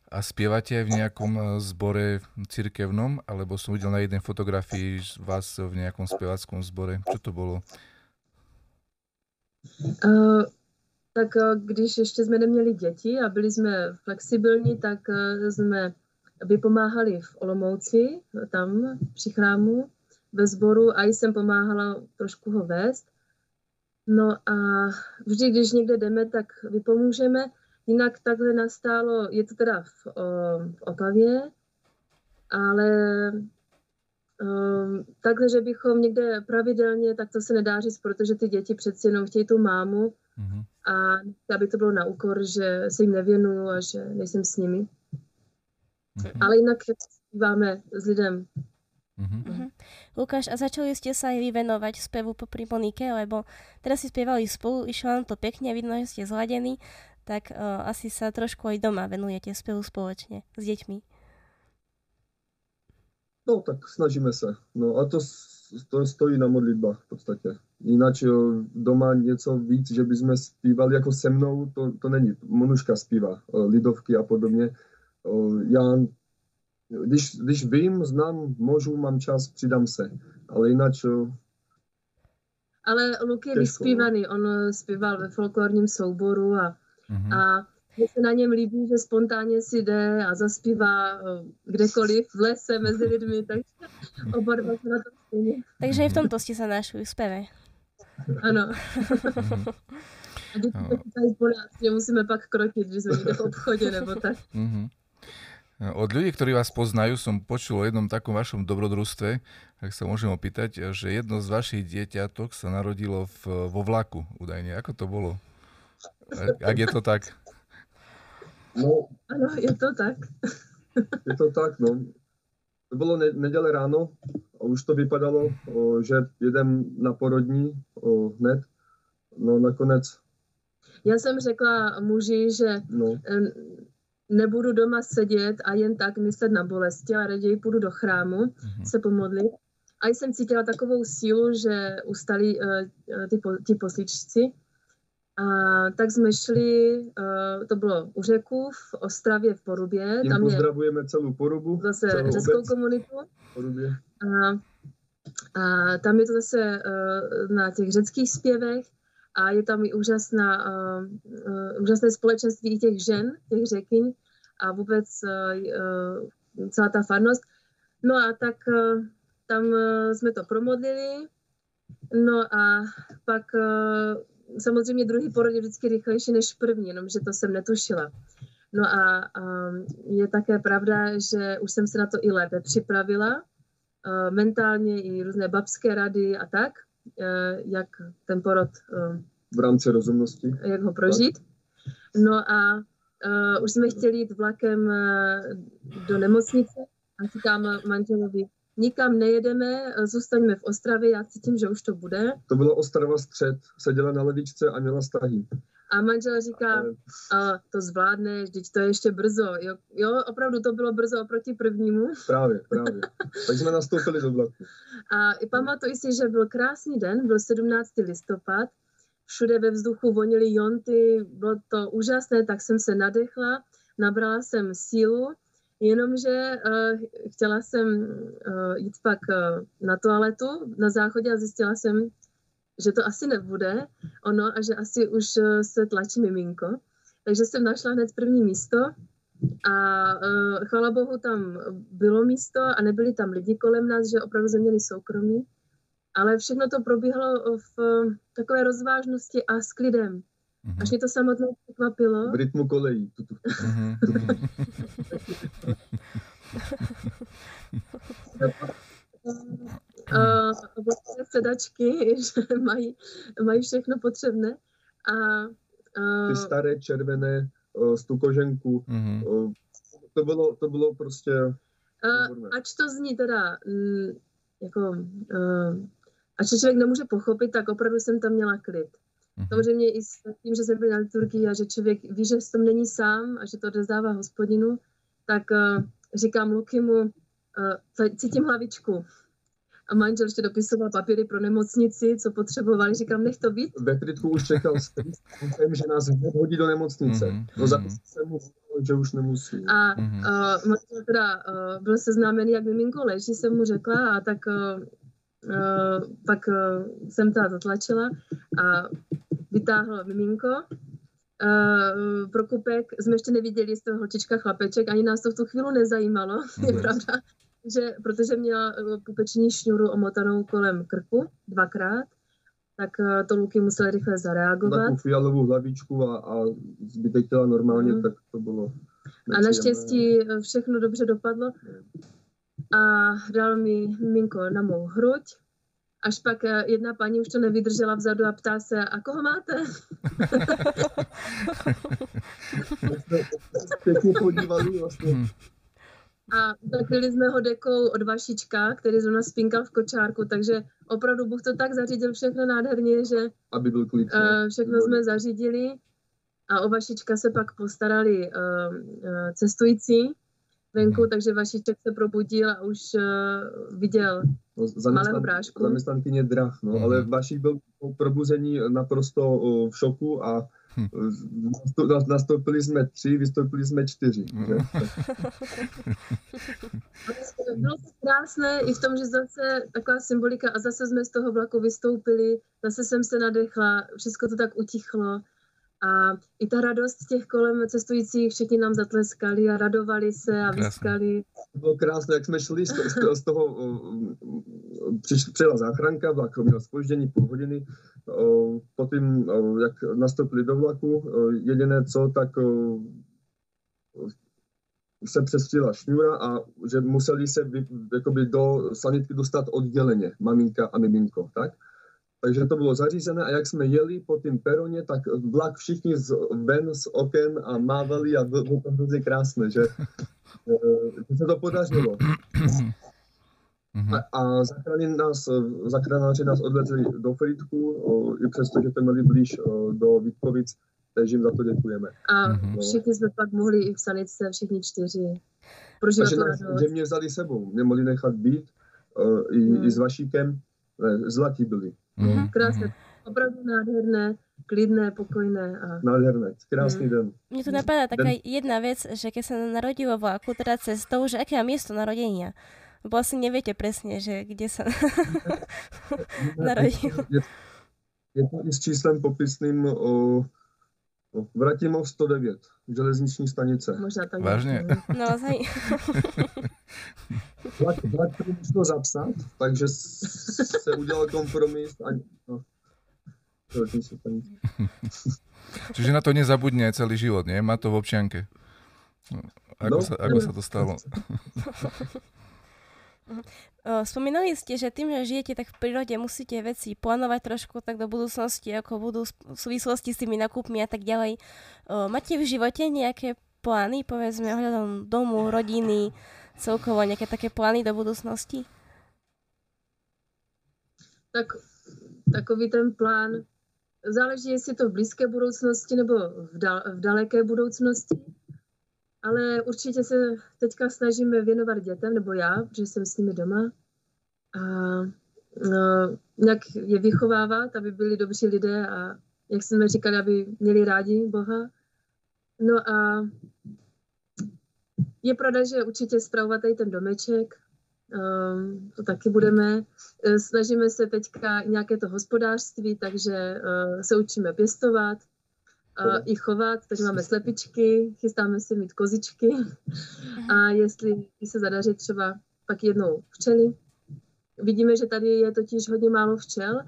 A aj v nejakom eh, zbore cirkevnom? Alebo som videl na jednej fotografii vás v nejakom spěvackom zbore. Čo to bylo? Uh, tak uh, když ještě jsme neměli děti a byli jsme flexibilní, tak jsme vypomáhali v Olomouci, tam při chrámu, ve sboru a jsem pomáhala trošku ho vést. No a vždy, když někde jdeme, tak vypomůžeme. Jinak takhle nastálo, je to teda v, v Opavě, ale um, takhle, že bychom někde pravidelně, tak to se nedá říct, protože ty děti přeci jenom chtějí tu mámu mm-hmm. a aby to bylo na úkor, že se jim nevěnuju a že nejsem s nimi. Mm-hmm. Ale jinak zpíváme s lidem. Mm-hmm. Mm-hmm. Lukáš, a začali ste sa aj vyvenovať spevu popri Monike, lebo teraz si spievali spolu, išlo vám to pekne, vidno, že ste zladení, tak uh, asi sa trošku aj doma venujete spevu spoločne s deťmi. No, tak snažíme se. No a to, to stojí na modlitbách v podstatě. Jinak doma něco víc, že bychom zpívali jako se mnou, to, to není. Monuška zpívá lidovky a podobně. Já, když, když vím, znám, můžu, mám čas, přidám se. Ale jinak ale Luky je vyspívaný, on zpíval ve folklorním souboru a Mm-hmm. A mně se na něm líbí, že spontánně si jde a zaspívá eh, kdekoliv v lese mezi lidmi, takže oba dva se na to stejně. Takže i v tomto jste se našli zpěvy. Ano. a děti to pýtají po nás, že musíme pak krotit, že jsme někde v obchodě nebo tak. Mm-hmm. Od ľudí, ktorí vás poznajú, som počul o jednom takom vašom dobrodružstve, ak sa môžem opýtať, že jedno z vašich dieťatok sa narodilo v, vo vlaku údajne. Ako to bolo? Jak je to tak? No, ano, je to tak. je to tak, no. To bylo ne- neděle ráno a už to vypadalo, o, že jedem na porodní o, hned. No nakonec. Já jsem řekla muži, že no. nebudu doma sedět a jen tak myslet na bolesti, ale raději půjdu do chrámu mm-hmm. se pomodlit. A jsem cítila takovou sílu, že ustali uh, ty, po, ty posličci a tak jsme šli, uh, to bylo u řeku v Ostravě v Porubě. Tím tam pozdravujeme je celou Porubu. Zase českou komunitu. Porubě. A, a tam je to zase uh, na těch řeckých zpěvech a je tam i úžasná, uh, uh, úžasné společenství i těch žen, těch řekyň a vůbec uh, uh, celá ta farnost. No a tak uh, tam uh, jsme to promodlili, no a pak uh, samozřejmě druhý porod je vždycky rychlejší než první, jenomže to jsem netušila. No a, a je také pravda, že už jsem se na to i lépe připravila, uh, mentálně i různé babské rady a tak, uh, jak ten porod uh, v rámci rozumnosti. Jak ho prožít. No a už jsme chtěli jít vlakem do nemocnice a říkám manželovi, nikam nejedeme, zůstaňme v Ostravě, já cítím, že už to bude. To bylo Ostrava střed, seděla na levičce a měla stahy. A manžel říká, a to zvládneš, teď to je ještě brzo. Jo, jo, opravdu to bylo brzo oproti prvnímu. Právě, právě. Tak jsme nastoupili do vlaku. A pamatuji si, že byl krásný den, byl 17. listopad, všude ve vzduchu vonily jonty, bylo to úžasné, tak jsem se nadechla, nabrala jsem sílu, jenomže uh, chtěla jsem uh, jít pak uh, na toaletu na záchodě a zjistila jsem, že to asi nebude ono a že asi už uh, se tlačí miminko. Takže jsem našla hned první místo a uh, chvala bohu tam bylo místo a nebyli tam lidi kolem nás, že opravdu jsme měli soukromí. Ale všechno to probíhalo v takové rozvážnosti a s klidem. Mm-hmm. Až mě to samotné překvapilo. V rytmu kolejí. Mm-hmm. uh, vlastně sedačky, že mají, mají všechno potřebné. A, uh, Ty staré červené uh, z tu koženku, mm-hmm. uh, to, bylo, to bylo prostě... Uh, ač to zní teda mm, jako... Uh, ač to člověk nemůže pochopit, tak opravdu jsem tam měla klid. Mm-hmm. Samozřejmě i s tím, že jsem byl na liturgii a že člověk ví, že v tom není sám a že to rozdává hospodinu, tak uh, říkám Lukimu, uh, cítím hlavičku. A manžel ještě dopisoval papíry pro nemocnici, co potřebovali. Říkám, nech to být. Ve Fritku už čekal s tím, že nás hodí do nemocnice. Mm-hmm. No jsem mu, že už nemusí. A mm-hmm. uh, manžel teda uh, byl seznámený, jak miminko leží, jsem mu řekla a tak uh, uh, pak uh, jsem ta zatlačila a vytáhl miminko. Uh, Prokupek jsme ještě neviděli, jestli to holčička chlapeček, ani nás to v tu chvíli nezajímalo, je pravda, že, protože měla pupeční šňůru omotanou kolem krku dvakrát, tak uh, to Luky musel rychle zareagovat. Takovou fialovou hlavičku a, a zbytek těla normálně, mm. tak to bylo A naštěstí všechno dobře dopadlo. A dal mi minko na mou hruď, Až pak eh, jedna paní už to nevydržela vzadu a ptá se, a koho máte? podívali vlastně. Hmm. A zakryli jsme ho dekou od Vašička, který zrovna spinkal v kočárku, takže opravdu Bůh to tak zařídil všechno nádherně, že Aby byl klid, uh, všechno jsme zařídili a o Vašička se pak postarali uh, uh, cestující venku, hmm. takže Vašiček se probudil a už uh, viděl no, malého brášku. Zaměstnankyně drah, no, hmm. ale Vašik byl po probuzení naprosto uh, v šoku a hmm. nastoupili jsme tři, vystoupili jsme čtyři. Hmm. Bylo to krásné i v tom, že zase taková symbolika a zase jsme z toho vlaku vystoupili, zase jsem se nadechla, všechno to tak utichlo a i ta radost těch kolem cestujících, všichni nám zatleskali a radovali se a vyskali. To bylo krásné, jak jsme šli z toho, z toho přijela záchranka, vlak měl spoždění půl hodiny, potom, jak nastoupili do vlaku, jediné co, tak se přestřela šňůra a že museli se jakoby do sanitky dostat odděleně, maminka a miminko, tak? Takže to bylo zařízené a jak jsme jeli po tím peroně, tak vlak všichni z, ven z oken a mávali a bylo to hrozně krásné, že, že se to podařilo. Mhm. A, a zachránili nás, zachránáři nás odvezli do Frýdku, i přesto, že to měli blíž o, do Vítkovic, takže jim za to děkujeme. A no. všichni jsme pak mohli i v sanice, všichni čtyři. Prožívat že, nás, že mě vzali sebou, mě mohli nechat být, o, i, hmm. i s Vašíkem, zlatí byli. Mm-hmm. Krásné, opravdu nádherné, klidné, pokojné. A... Nádherné, krásný mm. den. Mne tu napadá taká den... jedna vec, že keď sa narodilo vlaku, teda cestou, že aké má miesto narodenia. Lebo asi neviete presne, že kde sa narodil. Je, je to i s číslem popisným o Vratimov 109, železniční stanice. Možná tak. Vážně? No, zaj... Vlak, vlak to muselo zapsat, takže se udělal kompromis a no, Čiže na to nezabudne celý život, nie? Má to v občianke. Ako, no, sa, ako sa to stalo? Spomínali ste, že tým, že žijete tak v prírode, musíte veci plánovať trošku tak do budúcnosti, ako budú v súvislosti s tými nakupmi a tak ďalej. Máte v živote nejaké plány, povedzme, ohľadom domu, rodiny, celkovo nejaké také plány do budúcnosti? tak takový ten plán, záleží, jestli to v blízké budoucnosti nebo v, dal, v daleké budoucnosti, ale určitě se teďka snažíme věnovat dětem, nebo já, protože jsem s nimi doma, a no, nějak je vychovávat, aby byli dobří lidé a jak jsme říkali, aby měli rádi Boha. No a je pravda, že určitě zpravovat tady ten domeček, um, to taky budeme. E, snažíme se teďka nějaké to hospodářství, takže uh, se učíme pěstovat, uh, i chovat, takže máme slepičky, chystáme si mít kozičky a jestli se zadaří třeba pak jednou včely. Vidíme, že tady je totiž hodně málo včel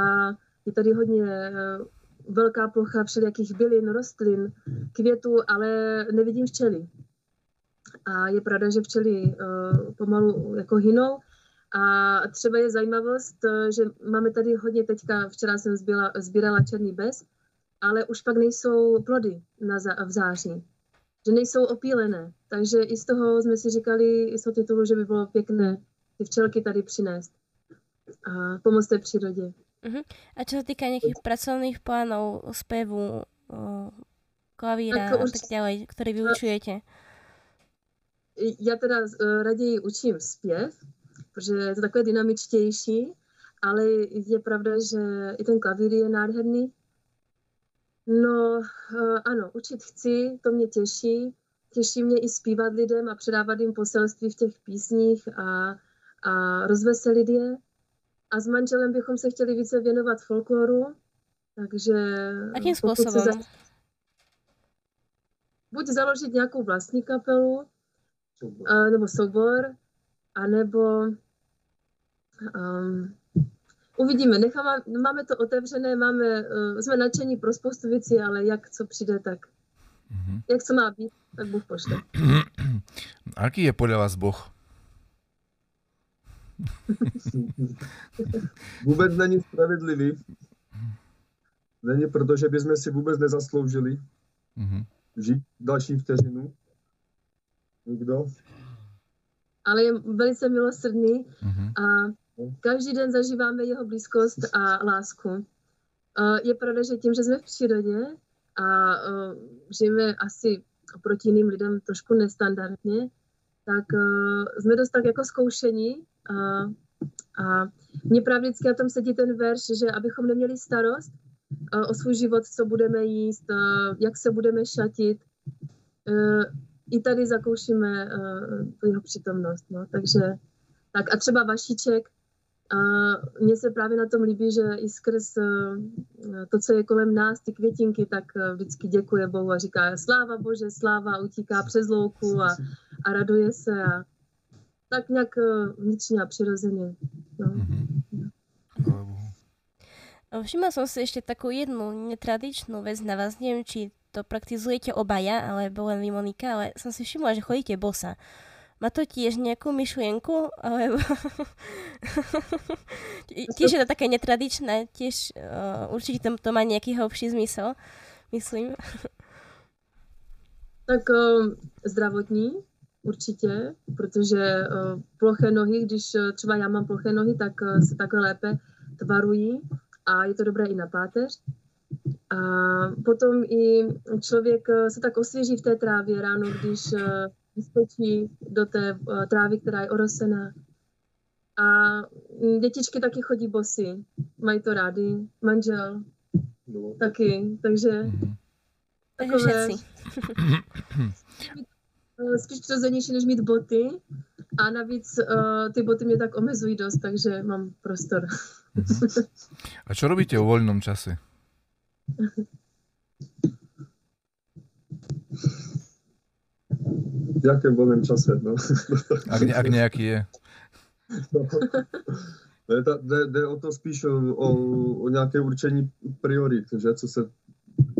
a je tady hodně uh, velká plocha všelijakých bylin, rostlin, květů, ale nevidím včely. A je pravda, že včely uh, pomalu jako hynou. A třeba je zajímavost, uh, že máme tady hodně teďka, včera jsem zběla, sbírala černý bez, ale už pak nejsou plody na v září. Že nejsou opílené. Takže i z toho jsme si říkali, i z toho titulu, že by bylo pěkné ty včelky tady přinést a pomoct té přírodě. Uh-huh. A čo sa týka nejakých pracovných plánov, spevu, klavíra tak a tak ďalej, ktoré vyučujete? Já teda uh, raději učím zpěv, protože je to takové dynamičtější, ale je pravda, že i ten klavír je nádherný. No uh, ano, učit chci, to mě těší. Těší mě i zpívat lidem a předávat jim poselství v těch písních a, a rozveselit je. A s manželem bychom se chtěli více věnovat folkloru, takže... Jakým způsobem? Za... Buď založit nějakou vlastní kapelu, soubor. A, nebo soubor, anebo um, uvidíme. Necháme, máme to otevřené, máme, uh, jsme nadšení pro spoustu věcí, ale jak co přijde, tak mm-hmm. jak co má být, tak Bůh pošle. Aký je podle vás Boh? vůbec není spravedlivý. Není, protože bychom si vůbec nezasloužili mm-hmm. žít další vteřinu. Nikdo. Ale je velice milosrdný mm-hmm. a každý den zažíváme jeho blízkost a lásku. Je pravda, že tím, že jsme v přírodě a žijeme asi oproti jiným lidem trošku nestandardně, tak jsme dost tak jako zkoušení a, mě právě vždycky na tom sedí ten verš, že abychom neměli starost o svůj život, co budeme jíst, jak se budeme šatit, e, i tady zakoušíme tu jeho přítomnost. No. Takže tak a třeba vašíček, a mně se právě na tom líbí, že i skrz e, to, co je kolem nás, ty květinky, tak e, vždycky děkuje Bohu a říká sláva Bože, sláva, utíká přes louku a, a raduje se a, tak nějak eh, vnitřně a přirozeně. No. Mm-hmm. Všimla som si ešte takú jednu netradičnú vec na vás. Neviem, či to praktizujete obaja, alebo len vy, Monika, ale som si všimla, že chodíte bosa. Má to tiež nejakú myšlienku? Alebo... tiež je to také netradičné, tiež uh, určite to, to má nejaký hlbší zmysel, myslím. tak uh, zdravotní, určitě, protože uh, ploché nohy, když uh, třeba já mám ploché nohy, tak uh, se takhle lépe tvarují a je to dobré i na páteř. A potom i člověk uh, se tak osvěží v té trávě ráno, když uh, vyskočí do té uh, trávy, která je orosená. A dětičky taky chodí bosy, mají to rády, manžel no. taky, takže takové... Eh, spíš přirozenější, než mít boty. A navíc uh, ty boty mě tak omezují dost, takže mám prostor. A co robíte o volném čase? V jakém volném čase? No. ak, ak nějaký je. No. Jde, jde, jde o to spíš o, o, o nějaké určení priorit, že co se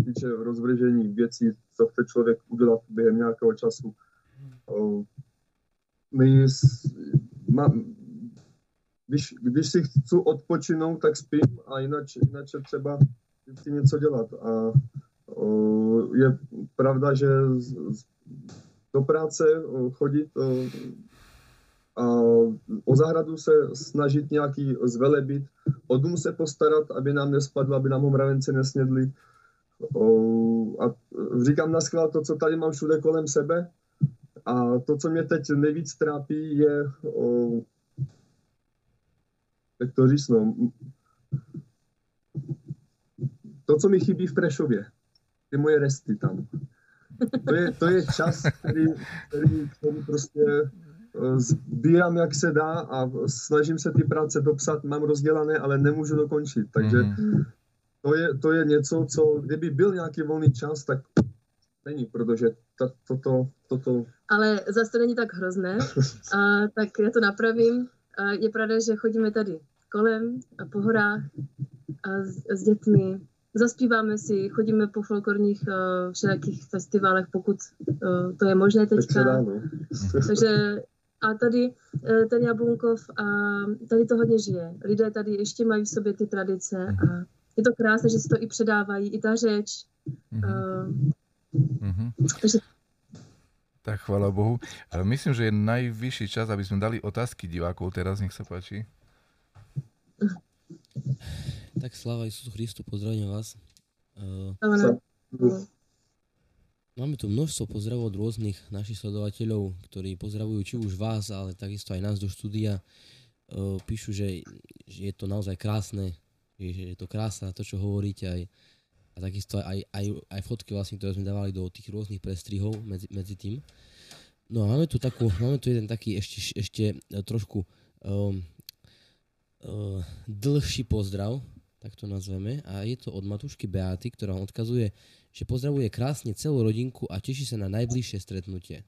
týče rozvržení věcí, co chce člověk udělat během nějakého času. My, má, když, když si chci odpočinout, tak spím a jinak, jinak třeba chci něco dělat. A o, je pravda, že z, do práce o, chodit o, a o zahradu se snažit nějaký zvelebit, o dům se postarat, aby nám nespadlo, aby nám ho mravenci nesnědli. A říkám na schvál to, co tady mám všude kolem sebe. A to, co mě teď nejvíc trápí, je, jak to říct, no, to, co mi chybí v Prešově, ty moje resty tam. To je, to je čas, který, který, který prostě eh, sbírám, jak se dá a snažím se ty práce dopsat, mám rozdělané, ale nemůžu dokončit. Takže mm-hmm. to je, to je něco, co kdyby byl nějaký volný čas, tak není, protože to, toto, toto... Ale zase to není tak hrozné, a, tak já to napravím. A je pravda, že chodíme tady kolem a po horách a s, s dětmi zaspíváme si, chodíme po folklorních uh, všelijakých festivalech, pokud uh, to je možné teďka. Takže a tady uh, ten Jablunkov, a tady to hodně žije. Lidé tady ještě mají v sobě ty tradice a je to krásné, že se to i předávají, i ta řeč. Uh, mm-hmm. takže tak chvála Bohu. Myslím, že je najvyšší čas, aby sme dali otázky divákov teraz, nech sa páči. Tak sláva Isusu Christu, pozdravím vás. Uh, máme tu množstvo pozdravov od rôznych našich sledovateľov, ktorí pozdravujú či už vás, ale takisto aj nás do štúdia. Uh, píšu, že, že je to naozaj krásne, že je to krása, to, čo hovoríte aj, a takisto aj, aj, aj fotky vlastne, ktoré sme dávali do tých rôznych prestrihov medzi, medzi tým. No a máme tu takú, máme tu jeden taký ešte, ešte trošku um, uh, dlhší pozdrav, tak to nazveme. A je to od Matušky Beaty, ktorá odkazuje, že pozdravuje krásne celú rodinku a teší sa na najbližšie stretnutie.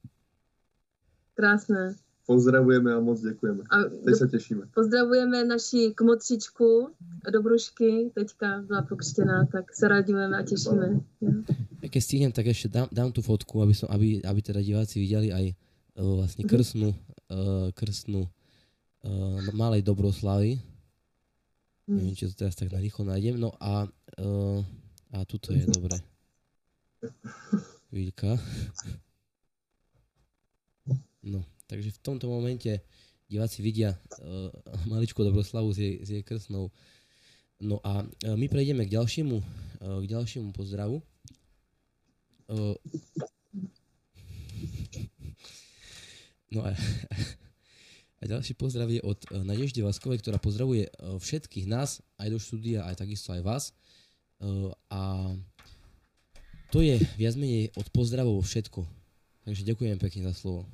Krásné. Pozdravujeme a moc děkujeme. A Teď se těšíme. Pozdravujeme naši kmotřičku Dobrušky, teďka byla pokřtěná, tak se radíme a těšíme. Ja. Keď stihnem, tak ešte dám, dám tú fotku, aby, som, aby, aby teda diváci videli aj uh, vlastne krstnú, uh, krstnú uh, malej Dobroslavy, Mm. Neviem, či to teraz tak narýchlo nájdem. No a, uh, a tuto je, dobre. Chvíľka. No, takže v tomto momente diváci vidia uh, maličku Dobroslavu s jej, s jej krsnou. No a uh, my prejdeme k ďalšiemu, uh, k ďalšiemu pozdravu. Uh, no a a ďalší pozdrav je od eh, Nadeždy Vaskovej, ktorá pozdravuje eh, všetkých nás, aj do štúdia, aj takisto aj vás. Eh, a to je viac menej od pozdravov všetko. Takže ďakujem pekne za slovo.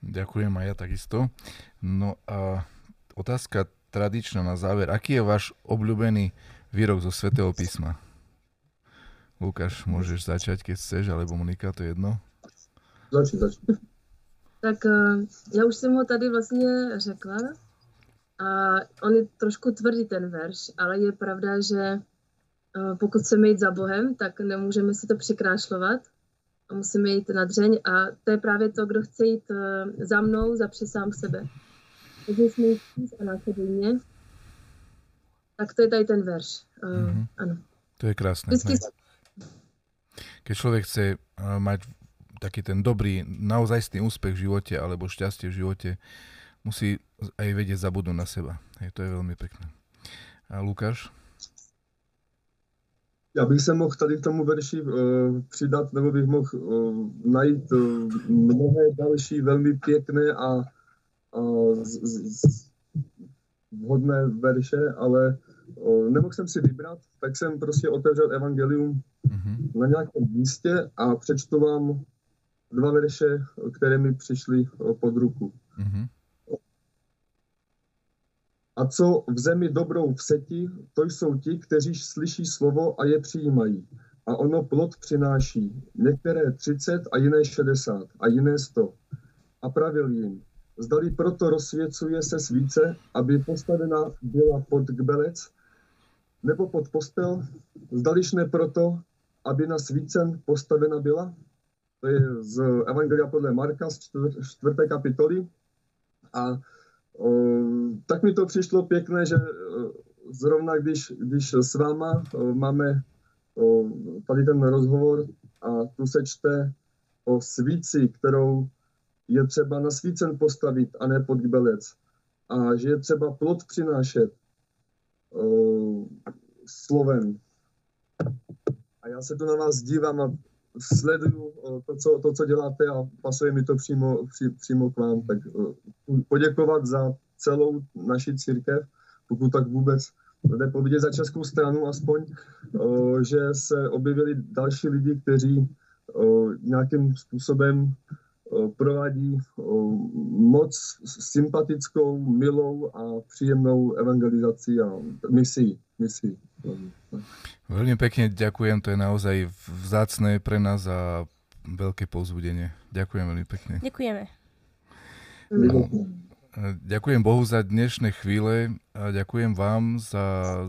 Ďakujem aj ja takisto. No a otázka tradičná na záver. Aký je váš obľúbený výrok zo Svetého písma? Lukáš, môžeš začať, keď chceš, alebo Monika, to je jedno. Začni, začni. Tak eh, já už jsem ho tady vlastně řekla. A on je trošku tvrdý ten verš, ale je pravda, že eh, pokud chceme jít za Bohem, tak nemůžeme si to přikrášlovat a musíme jít na dřeň a to je právě to, kdo chce jít eh, za mnou, zapři sám sebe. Takže jsme jít a následně, tak to je tady ten verš. Mm-hmm. Ano. To je krásné. Vždycky... Keď človek chce mať taký ten dobrý, naozajstný úspech v živote alebo šťastie v živote, musí aj vedieť zabudnúť na seba. Hej, to je veľmi pekné. A Lukáš? Já bych se mohl tady k tomu verši uh, přidat, nebo bych mohl uh, najít uh, mnohé další velmi pěkné a, a z, z, vhodné verše, ale uh, nemohl jsem si vybrat, tak jsem prostě otevřel evangelium mm-hmm. na nějakém místě a přečtu vám dva verše, které mi přišly pod ruku. Mm-hmm. A co v zemi dobrou v seti, to jsou ti, kteří slyší slovo a je přijímají. A ono plod přináší. Některé 30 a jiné 60 a jiné 100. A pravil jim, zdali proto rozsvěcuje se svíce, aby postavena byla pod kbelec, nebo pod postel, zdališ ne proto, aby na svícen postavena byla? To je z Evangelia podle Marka z čtvrté kapitoly. A o, tak mi to přišlo pěkné, že zrovna když, když s váma o, máme o, tady ten rozhovor a tu se čte o svíci, kterou je třeba na svícen postavit a ne pod gbelec. A že je třeba plod přinášet. slovem. A já se tu na vás dívám a sleduju to, co, to, co děláte a pasuje mi to přímo, pří, přímo k vám. Tak poděkovat za celou naši církev, pokud tak vůbec jde povidět za českou stranu aspoň, že se objevili další lidi, kteří nějakým způsobem provádí moc sympatickou, milou a příjemnou evangelizaci a misi. misi. Veľmi pekne ďakujem, to je naozaj vzácné pre nás a veľké povzbudenie. Ďakujem veľmi pekne. Ďakujeme. Ďakujem Bohu za dnešné chvíle a ďakujem vám za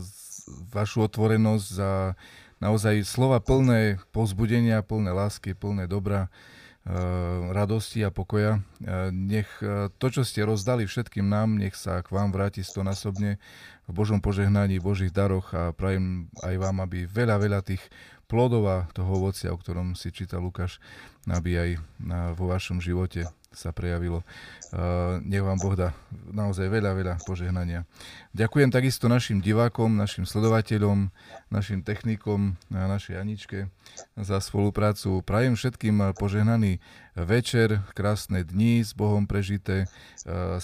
vašu otvorenosť, za naozaj slova plné povzbudenia, plné lásky, plné dobra, radosti a pokoja. Eh, nech eh, to, čo ste rozdali všetkým nám, nech sa k vám vráti stonásobne v Božom požehnaní, v Božích daroch a prajem aj vám, aby veľa, veľa tých plodov a toho ovocia, o ktorom si čítal Lukáš, aby aj vo vašom živote sa prejavilo. Nech vám Boh dá naozaj veľa, veľa požehnania. Ďakujem takisto našim divákom, našim sledovateľom, našim technikom a našej Aničke za spoluprácu. Prajem všetkým požehnaný večer, krásne dni s Bohom prežité.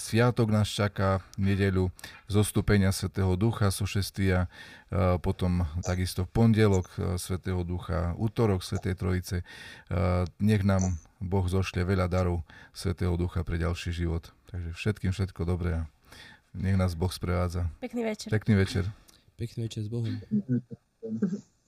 Sviatok nás čaká v nedeľu zostúpenia Svetého Ducha, sošestia, potom takisto v pondelok Svetého Ducha, útorok Svetej Trojice. Nech nám Boh zošle veľa darov Svetého Ducha pre ďalší život. Takže všetkým všetko dobré a nech nás Boh sprevádza. Pekný večer. Pekný večer. Pekný večer s Bohom.